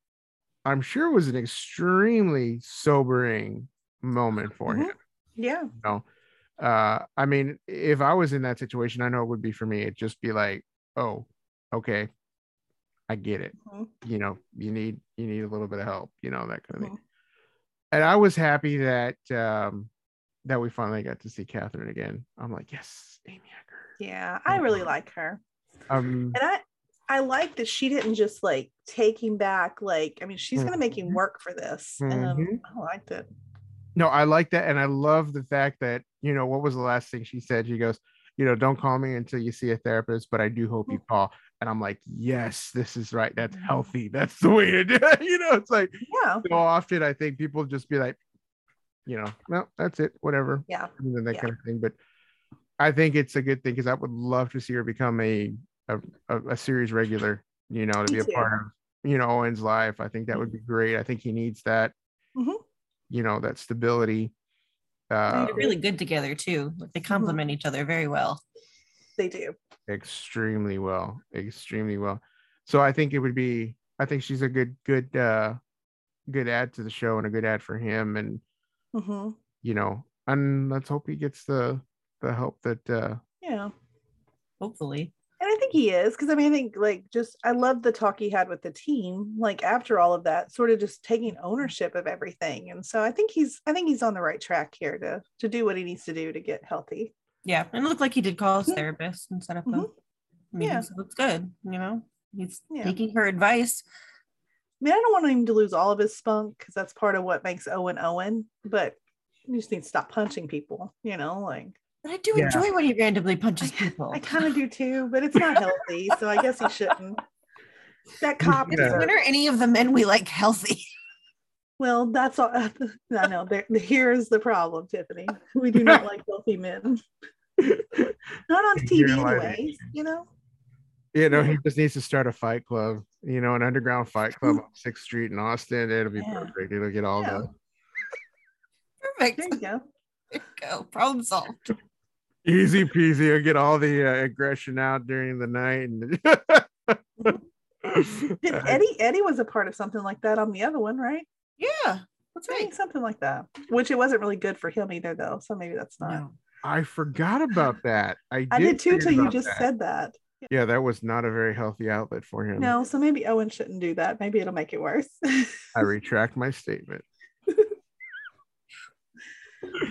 Speaker 4: i'm sure was an extremely sobering moment for
Speaker 3: Mhm.
Speaker 4: him
Speaker 3: Yeah.
Speaker 4: you know uh i mean if i was in that situation i know it would be for me it'd just be like oh okay i get it
Speaker 3: Mhm.
Speaker 4: you know you need you need a little bit of help you know that kind of
Speaker 3: Mhm.
Speaker 4: thing and i was happy that um that we finally got to see catherine again i'm like yes amy Acker.
Speaker 3: Yeah. I really like her.
Speaker 4: Um
Speaker 3: And I I like that she didn't just like take him back. Like, I mean, she's gonna make him
Speaker 4: Mhm.
Speaker 3: work for this. And um. I liked it.
Speaker 4: no i like that and i love the fact that you know what was the last thing she said she goes you know don't call me until you see a therapist but i do hope you call and i'm like yes this is right that's
Speaker 3: Mhm.
Speaker 4: healthy that's the way to do it <laughs> you know it's like
Speaker 3: Yeah.
Speaker 4: so often i think people just be like you know no that's it whatever
Speaker 3: Yeah.
Speaker 4: and that
Speaker 3: Yeah.
Speaker 4: kind of thing but i think it's a good thing because i would love to see her become a a, a, a series regular you know to
Speaker 3: Me
Speaker 4: be a part of you know owen's life i think that would be great i think he needs that
Speaker 3: Mhm.
Speaker 4: you know that stability uh
Speaker 2: They're really good together too. They complement each other very well.
Speaker 3: They do.
Speaker 4: extremely well extremely well so i think it would be i think she's a good good uh good ad to the show and a good ad for him and
Speaker 3: hmm
Speaker 4: you know and let's hope he gets the the help that uh
Speaker 3: Yeah.
Speaker 2: Hopefully.
Speaker 3: Think he is because I mean, I think like just I love the talk he had with the team, like after all of that, sort of just taking ownership of everything. And so I think he's I think he's on the right track here to to do what he needs to do to get healthy.
Speaker 2: Yeah. And it looked like he did call his
Speaker 3: mm-hmm.
Speaker 2: therapist and set up a
Speaker 3: mm-hmm.
Speaker 2: meeting.
Speaker 3: Yeah.
Speaker 2: So it's good. You know, he's
Speaker 3: Yeah.
Speaker 2: taking her advice.
Speaker 3: I mean, I don't want him to lose all of his spunk because that's part of what makes Owen Owen, but you just need to stop punching people, you know, like
Speaker 2: But I do
Speaker 4: Yeah.
Speaker 2: enjoy when he randomly punches people.
Speaker 3: I kind of do too, but it's not healthy. so I guess he shouldn't. That cop,
Speaker 4: Yeah.
Speaker 2: when are any of the men we like healthy?
Speaker 3: well, that's all. <laughs> I know. There, here's the problem, Tiffany. We do not like healthy men. Not on
Speaker 4: You're
Speaker 3: TV,
Speaker 4: lying.
Speaker 3: anyways. You know.
Speaker 4: you know he just needs to start a fight club you know an underground fight club on <laughs> sixth street in austin it'll be
Speaker 3: Yeah.
Speaker 4: perfect it'll get all
Speaker 3: Yeah.
Speaker 4: the
Speaker 2: Perfect.
Speaker 3: There you go.
Speaker 2: There you go. Problem solved.
Speaker 4: Easy peasy i'll get all the uh, aggression out during the night and <laughs>
Speaker 3: Did Eddie Eddie was a part of something like that on the other one, right?
Speaker 2: Yeah. That's
Speaker 3: I
Speaker 2: right.
Speaker 3: something like that. Which it wasn't really good for him either, though. So maybe that's not.
Speaker 2: No.
Speaker 4: i forgot about <laughs> that i did,
Speaker 3: I did too
Speaker 4: forget
Speaker 3: till you just
Speaker 4: that.
Speaker 3: said that.
Speaker 4: yeah that was not a very healthy outlet for him
Speaker 3: No, so maybe Owen shouldn't do that. Maybe it'll make it worse.
Speaker 4: i <laughs> retract my statement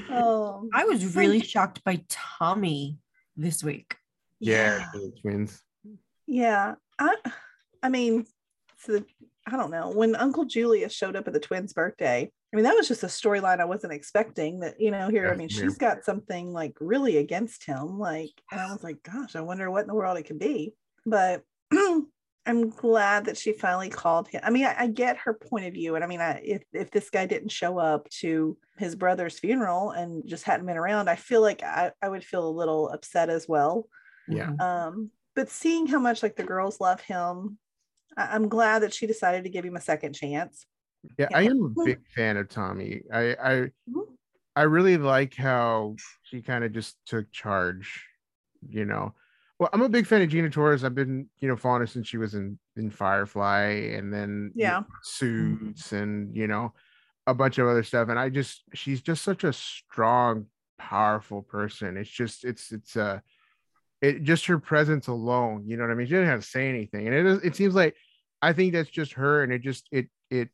Speaker 3: um,
Speaker 2: I was really shocked by Tommy this week.
Speaker 4: yeah, the twins
Speaker 3: Yeah. I I mean, so I don't know. When Uncle Julius showed up at the twins' birthday, I mean, that was just a storyline I wasn't expecting that, you know, here, I mean,
Speaker 4: yeah.
Speaker 3: she's got something like really against him. Like, and I was <sighs> like, gosh, I wonder what in the world it could be. But <clears throat> I'm glad that she finally called him. I mean, I, I get her point of view. And I mean, I, if, if this guy didn't show up to his brother's funeral and just hadn't been around, I feel like I, I would feel a little upset as well
Speaker 4: Yeah.
Speaker 3: Um but seeing how much like the girls love him I- i'm glad that she decided to give him a second chance
Speaker 4: Yeah, I am a big <laughs> fan of Tommy. I I
Speaker 3: Mhm.
Speaker 4: I really like how she kind of just took charge you know. Well, I'm a big fan of Gina Torres. I've been, you know, following her since she was in in Firefly, and then you know, Suits, and you know, a bunch of other stuff. And I just, she's just such a strong, powerful person. It's just, it's, it's uh it just her presence alone. You know what I mean? She doesn't have to say anything, and it is. It seems like I think that's just her, and it just it it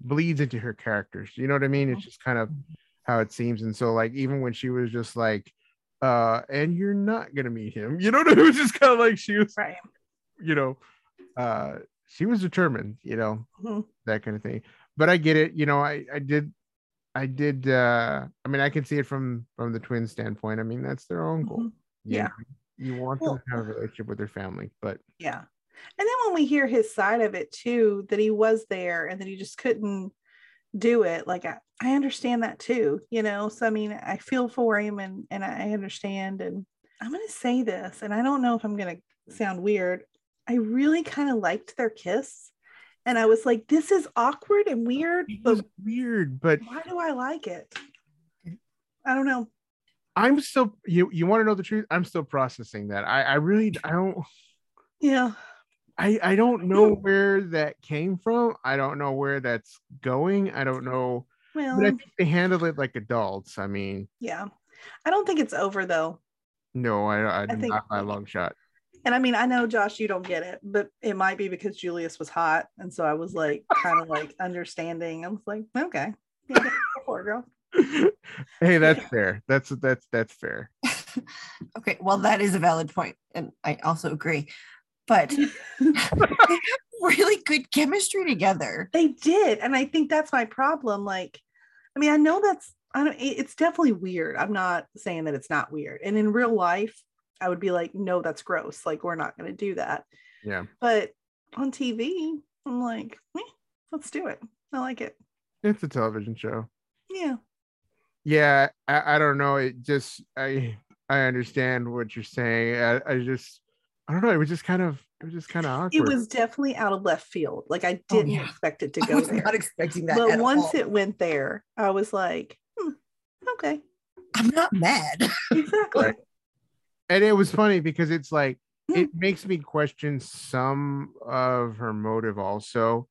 Speaker 4: bleeds into her characters. You know what I mean? It's just kind of how it seems. And so, like, even when she was just like, uh, and you're not gonna meet him, you know It was <laughs> just kind of like she was,
Speaker 3: Right.
Speaker 4: you know, uh, she was determined, you know,
Speaker 3: Mhm.
Speaker 4: that kind of thing. But I get it, you know, I I did. I did uh I mean I can see it from from the twin standpoint. I mean that's their own goal.
Speaker 3: Mhm. Yeah.
Speaker 4: know, you want
Speaker 3: Well-
Speaker 4: them to have a relationship with their family, but
Speaker 3: Yeah. And then when we hear his side of it too, that he was there and that he just couldn't do it, like I, I understand that too, you know. So I mean, I feel for him and and I understand. And I'm gonna say this, and I don't know if I'm gonna sound weird. I really kind of liked their kiss. And I was like, this is awkward and weird,
Speaker 4: it
Speaker 3: but
Speaker 4: weird. But
Speaker 3: why do I like it? I don't know.
Speaker 4: I'm still you you want to know the truth? I'm still processing that. I I really I don't
Speaker 3: Yeah.
Speaker 4: I I don't know where that came from. I don't know where that's going. I don't know.
Speaker 3: Well,
Speaker 4: But I think they handle it like adults. I mean,
Speaker 3: yeah. I don't think it's over though.
Speaker 4: no, I I, do
Speaker 3: think-
Speaker 4: not by a long shot.
Speaker 3: And I mean, I know Josh, you don't get it, but it might be because Julius was hot, and so I was like, kind of like understanding. I was like, okay, yeah, go for it, girl. <laughs>
Speaker 4: hey, that's <laughs> fair. That's that's that's fair. <laughs>
Speaker 2: Okay, well, that is a valid point, and I also agree. But <laughs> they have really good chemistry together.
Speaker 3: They did, and I think that's my problem. Like, I mean, I know that's I don't. It's definitely weird. I'm not saying that it's not weird. And in real life, I would be like, no, that's gross. Like, we're not going to do that.
Speaker 4: Yeah.
Speaker 3: But on TV, I'm like, eh, let's do it. I like it.
Speaker 4: It's a television show.
Speaker 3: Yeah.
Speaker 4: Yeah, I, I don't know. It just I I understand what you're saying. I, I just I don't know. It was just kind of it was just kind of awkward.
Speaker 3: It was definitely out of left field. Like I
Speaker 2: Oh,
Speaker 3: didn't
Speaker 2: yeah.
Speaker 3: expect it to <laughs>
Speaker 2: I
Speaker 3: go
Speaker 2: was
Speaker 3: there.
Speaker 2: not expecting that.
Speaker 3: but
Speaker 2: at
Speaker 3: once
Speaker 2: all.
Speaker 3: it went there, I was like, hmm, okay,
Speaker 2: I'm not mad.
Speaker 3: exactly.
Speaker 4: Right. and it was funny because it's like
Speaker 3: Hmm.
Speaker 4: it makes me question some of her motive also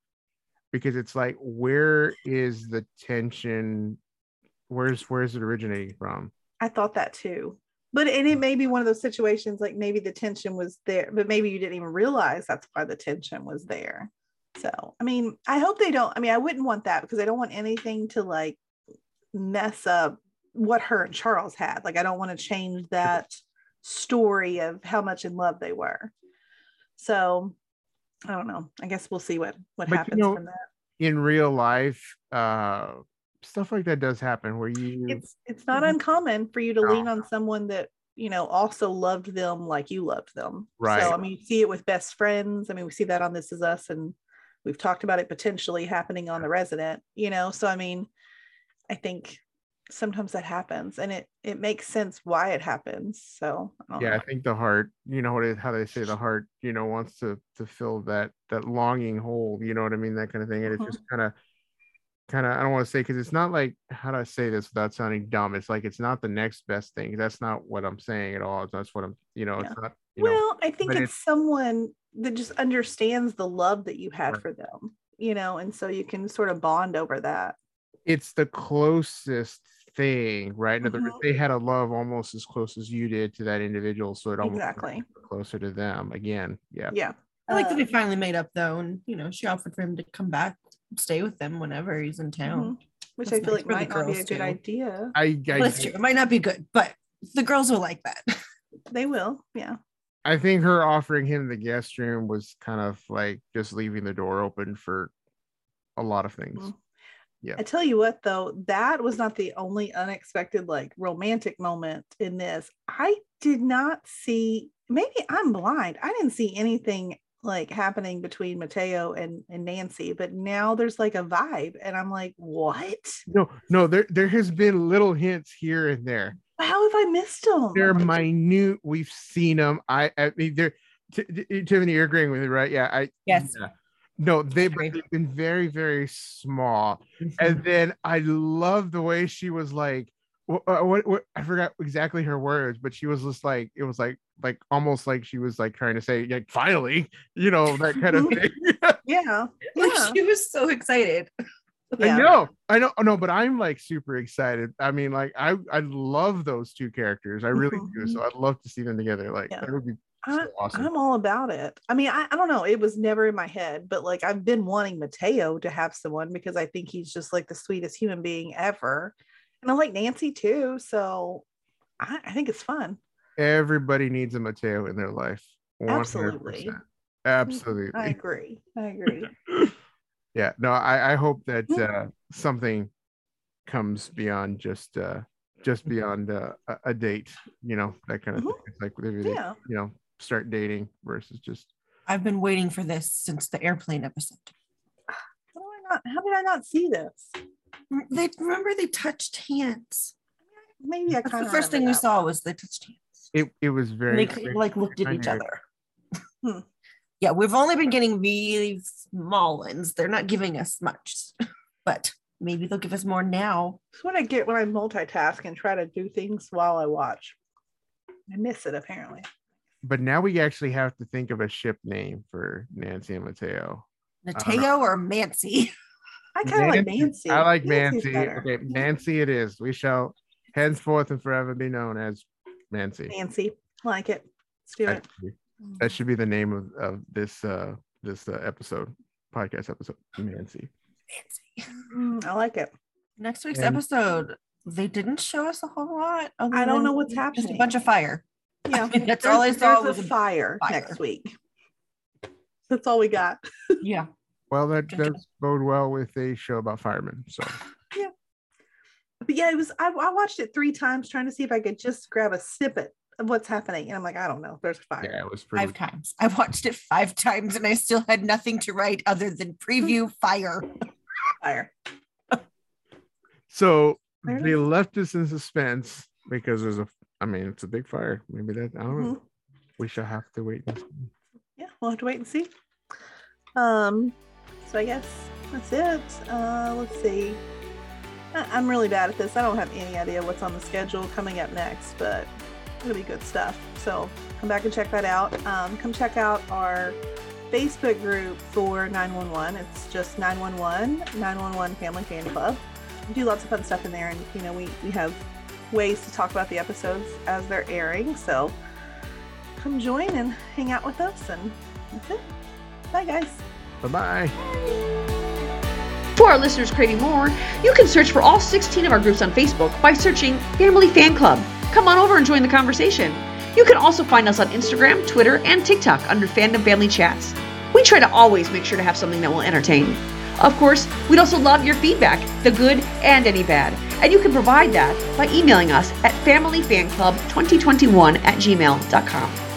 Speaker 4: because it's like where is the tension where's where's it originating from
Speaker 3: I thought that too. But and it may be one of those situations like maybe the tension was there, but maybe you didn't even realize that's why the tension was there. So I mean, I hope they don't. I mean, I wouldn't want that because I don't want anything to like mess up what her and Charles had. Like I don't want to change that story of how much in love they were. So I don't know. I guess we'll see what what
Speaker 4: But you
Speaker 3: happens
Speaker 4: know,
Speaker 3: from that.
Speaker 4: in real life uh stuff like that does happen where you
Speaker 3: it's it's not uncommon for you to
Speaker 4: No.
Speaker 3: lean on someone that you know also loved them like you loved them.
Speaker 4: Right.
Speaker 3: so i mean you see it with best friends. I mean we see that on this is us and we've talked about it potentially happening on the resident you know? So i mean i think sometimes that happens and it it makes sense why it happens. So I
Speaker 4: yeah i think the heart you know what it, how they say the heart you know wants to to fill that that longing hole you know what i mean? That kind of thing. And
Speaker 3: Mhm.
Speaker 4: it's just kind of kind of i don't want to say because it's not like how do i say this without sounding dumb? It's like it's not the next best thing. That's not what i'm saying at all. That's what i'm you know it's not you know
Speaker 3: well i think
Speaker 4: but
Speaker 3: it's someone that just understands the love that you had
Speaker 4: Right.
Speaker 3: for them you know and so you can sort of bond over that.
Speaker 4: It's the closest thing right? In other words they had a love almost as close as you did to that individual so it almost
Speaker 3: Exactly.
Speaker 4: closer to them again. Yeah.
Speaker 3: Yeah.
Speaker 2: I like that they
Speaker 3: Um,
Speaker 2: finally made up though, and you know, she offered for him to come back, stay with them whenever he's in town.
Speaker 3: which
Speaker 2: That's
Speaker 3: I feel
Speaker 2: nice
Speaker 3: like might not be a
Speaker 2: girls,
Speaker 3: good
Speaker 2: too.
Speaker 3: idea.
Speaker 4: i
Speaker 2: Well,
Speaker 4: I,
Speaker 2: that's true. It might not be good, but the girls will like that. <laughs>
Speaker 3: They will, yeah.
Speaker 4: I think her offering him the guest room was kind of like just leaving the door open for a lot of things.
Speaker 3: Mhm.
Speaker 4: Yeah.
Speaker 3: I tell you what, though, that was not the only unexpected like romantic moment in this. I did not see. Maybe I'm blind. I didn't see anything like happening between Mateo and and Nancy, but now there's like a vibe, and I'm like, what?
Speaker 4: No, no, there there has been little hints here and there.
Speaker 3: How have I missed them?
Speaker 4: They're minute. We've seen them. I, I mean, they're T- T- Tiffany. You're agreeing with me, right? Yeah. I
Speaker 2: Yes.
Speaker 4: yeah. No, they, but
Speaker 2: agree.
Speaker 4: they've been very, very small. Mm-hmm. And then I love the way she was like, what, uh, what, what I forgot exactly her words, but she was just like, it was like like almost like she was like trying to say like finally you know that kind of <laughs> thing <laughs>
Speaker 3: Yeah.
Speaker 2: Like
Speaker 3: Yeah.
Speaker 2: she was so excited. <laughs>
Speaker 3: yeah.
Speaker 4: i know i know no but i'm like super excited i mean like i i love those two characters i really do mm-hmm. so i'd love to see them together like
Speaker 3: Yeah.
Speaker 4: that would be
Speaker 3: I,
Speaker 4: so awesome
Speaker 3: I'm all about it. I mean, I, I don't know. It was never in my head, but like I've been wanting Mateo to have someone because I think he's just like the sweetest human being ever. And I like Nancy too. So I, I think it's fun.
Speaker 4: Everybody needs a mateo in their life 100%.
Speaker 3: Absolutely.
Speaker 4: absolutely
Speaker 3: I agree. I agree. <laughs>
Speaker 4: yeah no i i hope that uh something comes beyond just uh just beyond uh, a, a date you know that kind of
Speaker 3: Mhm.
Speaker 4: thing it's like maybe they
Speaker 3: Yeah.
Speaker 4: you know start dating versus just
Speaker 2: I've been waiting for this since the airplane episode.
Speaker 3: How do I not? How did I not see this?
Speaker 2: They remember they touched hands.
Speaker 3: Maybe I
Speaker 2: That's
Speaker 3: kind
Speaker 2: the
Speaker 3: of
Speaker 2: first thing we saw was they touched hands.
Speaker 4: It, it was
Speaker 2: And
Speaker 4: very
Speaker 2: they
Speaker 4: very-
Speaker 2: like looked at each other.
Speaker 3: Hmm.
Speaker 2: Yeah, we've only been getting really small ones. They're not giving us much, but maybe they'll give us more now.
Speaker 3: That's what I get when I multitask and try to do things while I watch. I miss it apparently.
Speaker 4: but now we actually have to think of a ship name for nancy and mateo
Speaker 2: Mateo or Mancy? <laughs>
Speaker 3: I kind of like
Speaker 4: Nancy-
Speaker 3: Nancy.
Speaker 4: i like
Speaker 3: Nancy's
Speaker 4: nancy
Speaker 3: better.
Speaker 4: okay nancy it is we shall henceforth and forever be known as nancy
Speaker 3: Nancy, like it. Let's do
Speaker 4: that
Speaker 3: it.
Speaker 4: should, be, that should be the name of, of this uh this uh, episode podcast episode nancy
Speaker 2: Mancy.
Speaker 3: Mm, I like it.
Speaker 2: Next week's
Speaker 4: And-
Speaker 2: episode, they didn't show us a whole lot.
Speaker 3: I don't know what's happening.
Speaker 2: Just a bunch of fire.
Speaker 3: Yeah, <laughs>
Speaker 2: mean, that's all I
Speaker 3: there's-
Speaker 2: saw
Speaker 3: there's
Speaker 2: was
Speaker 3: a
Speaker 2: a
Speaker 3: fire,
Speaker 2: fire.
Speaker 3: next week. That's all we got.
Speaker 2: Yeah.
Speaker 4: well that does bode well with a show about firemen so
Speaker 3: But yeah, it was. I, I watched it three times trying to see if I could just grab a snippet of what's happening, and I'm like, I don't know. There's a fire.
Speaker 4: yeah it was pretty
Speaker 2: Five times. I watched it five times and I still had nothing to write other than preview <laughs> fire.
Speaker 3: Fire.
Speaker 4: So
Speaker 3: There
Speaker 4: they left us in suspense because there's a, I mean, it's a big fire. Maybe that, I don't know.
Speaker 3: Mhm.
Speaker 4: We shall have to wait. And see.
Speaker 3: Yeah, we'll have to wait and see. Um, so I guess that's it. Uh, let's see. I- I'm really bad at this. I don't have any idea what's on the schedule coming up next, but it'll be good stuff. So come back and check that out. Um, come check out our Facebook group for 911. It's just 911 911 Family Fan Club. We do lots of fun stuff in there, and you know we we have ways to talk about the episodes as they're airing. So come join and hang out with us, and that's it. Bye, guys.
Speaker 4: Bye bye.
Speaker 1: For our listeners craving more, you can search for all 16 of our groups on Facebook by searching Family Fan Club. Come on over and join the conversation. You can also find us on Instagram, Twitter, and TikTok under Fandom Family Chats. We try to always make sure to have something that will entertain. Of course, we'd also love your feedback, the good and any bad. And you can provide that by emailing us at familyfanclub2021 at gmail.com.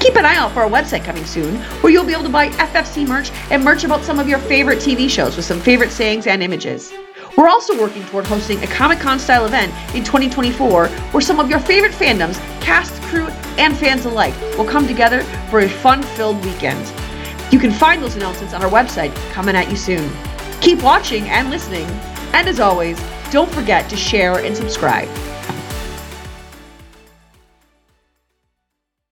Speaker 1: Keep an eye out for our website coming soon, where you'll be able to buy FFC merch and merch about some of your favorite TV shows with some favorite sayings and images. We're also working toward hosting a Comic Con style event in 2024 where some of your favorite fandoms, cast, crew, and fans alike will come together for a fun filled weekend. You can find those announcements on our website coming at you soon. Keep watching and listening, and as always, don't forget to share and subscribe.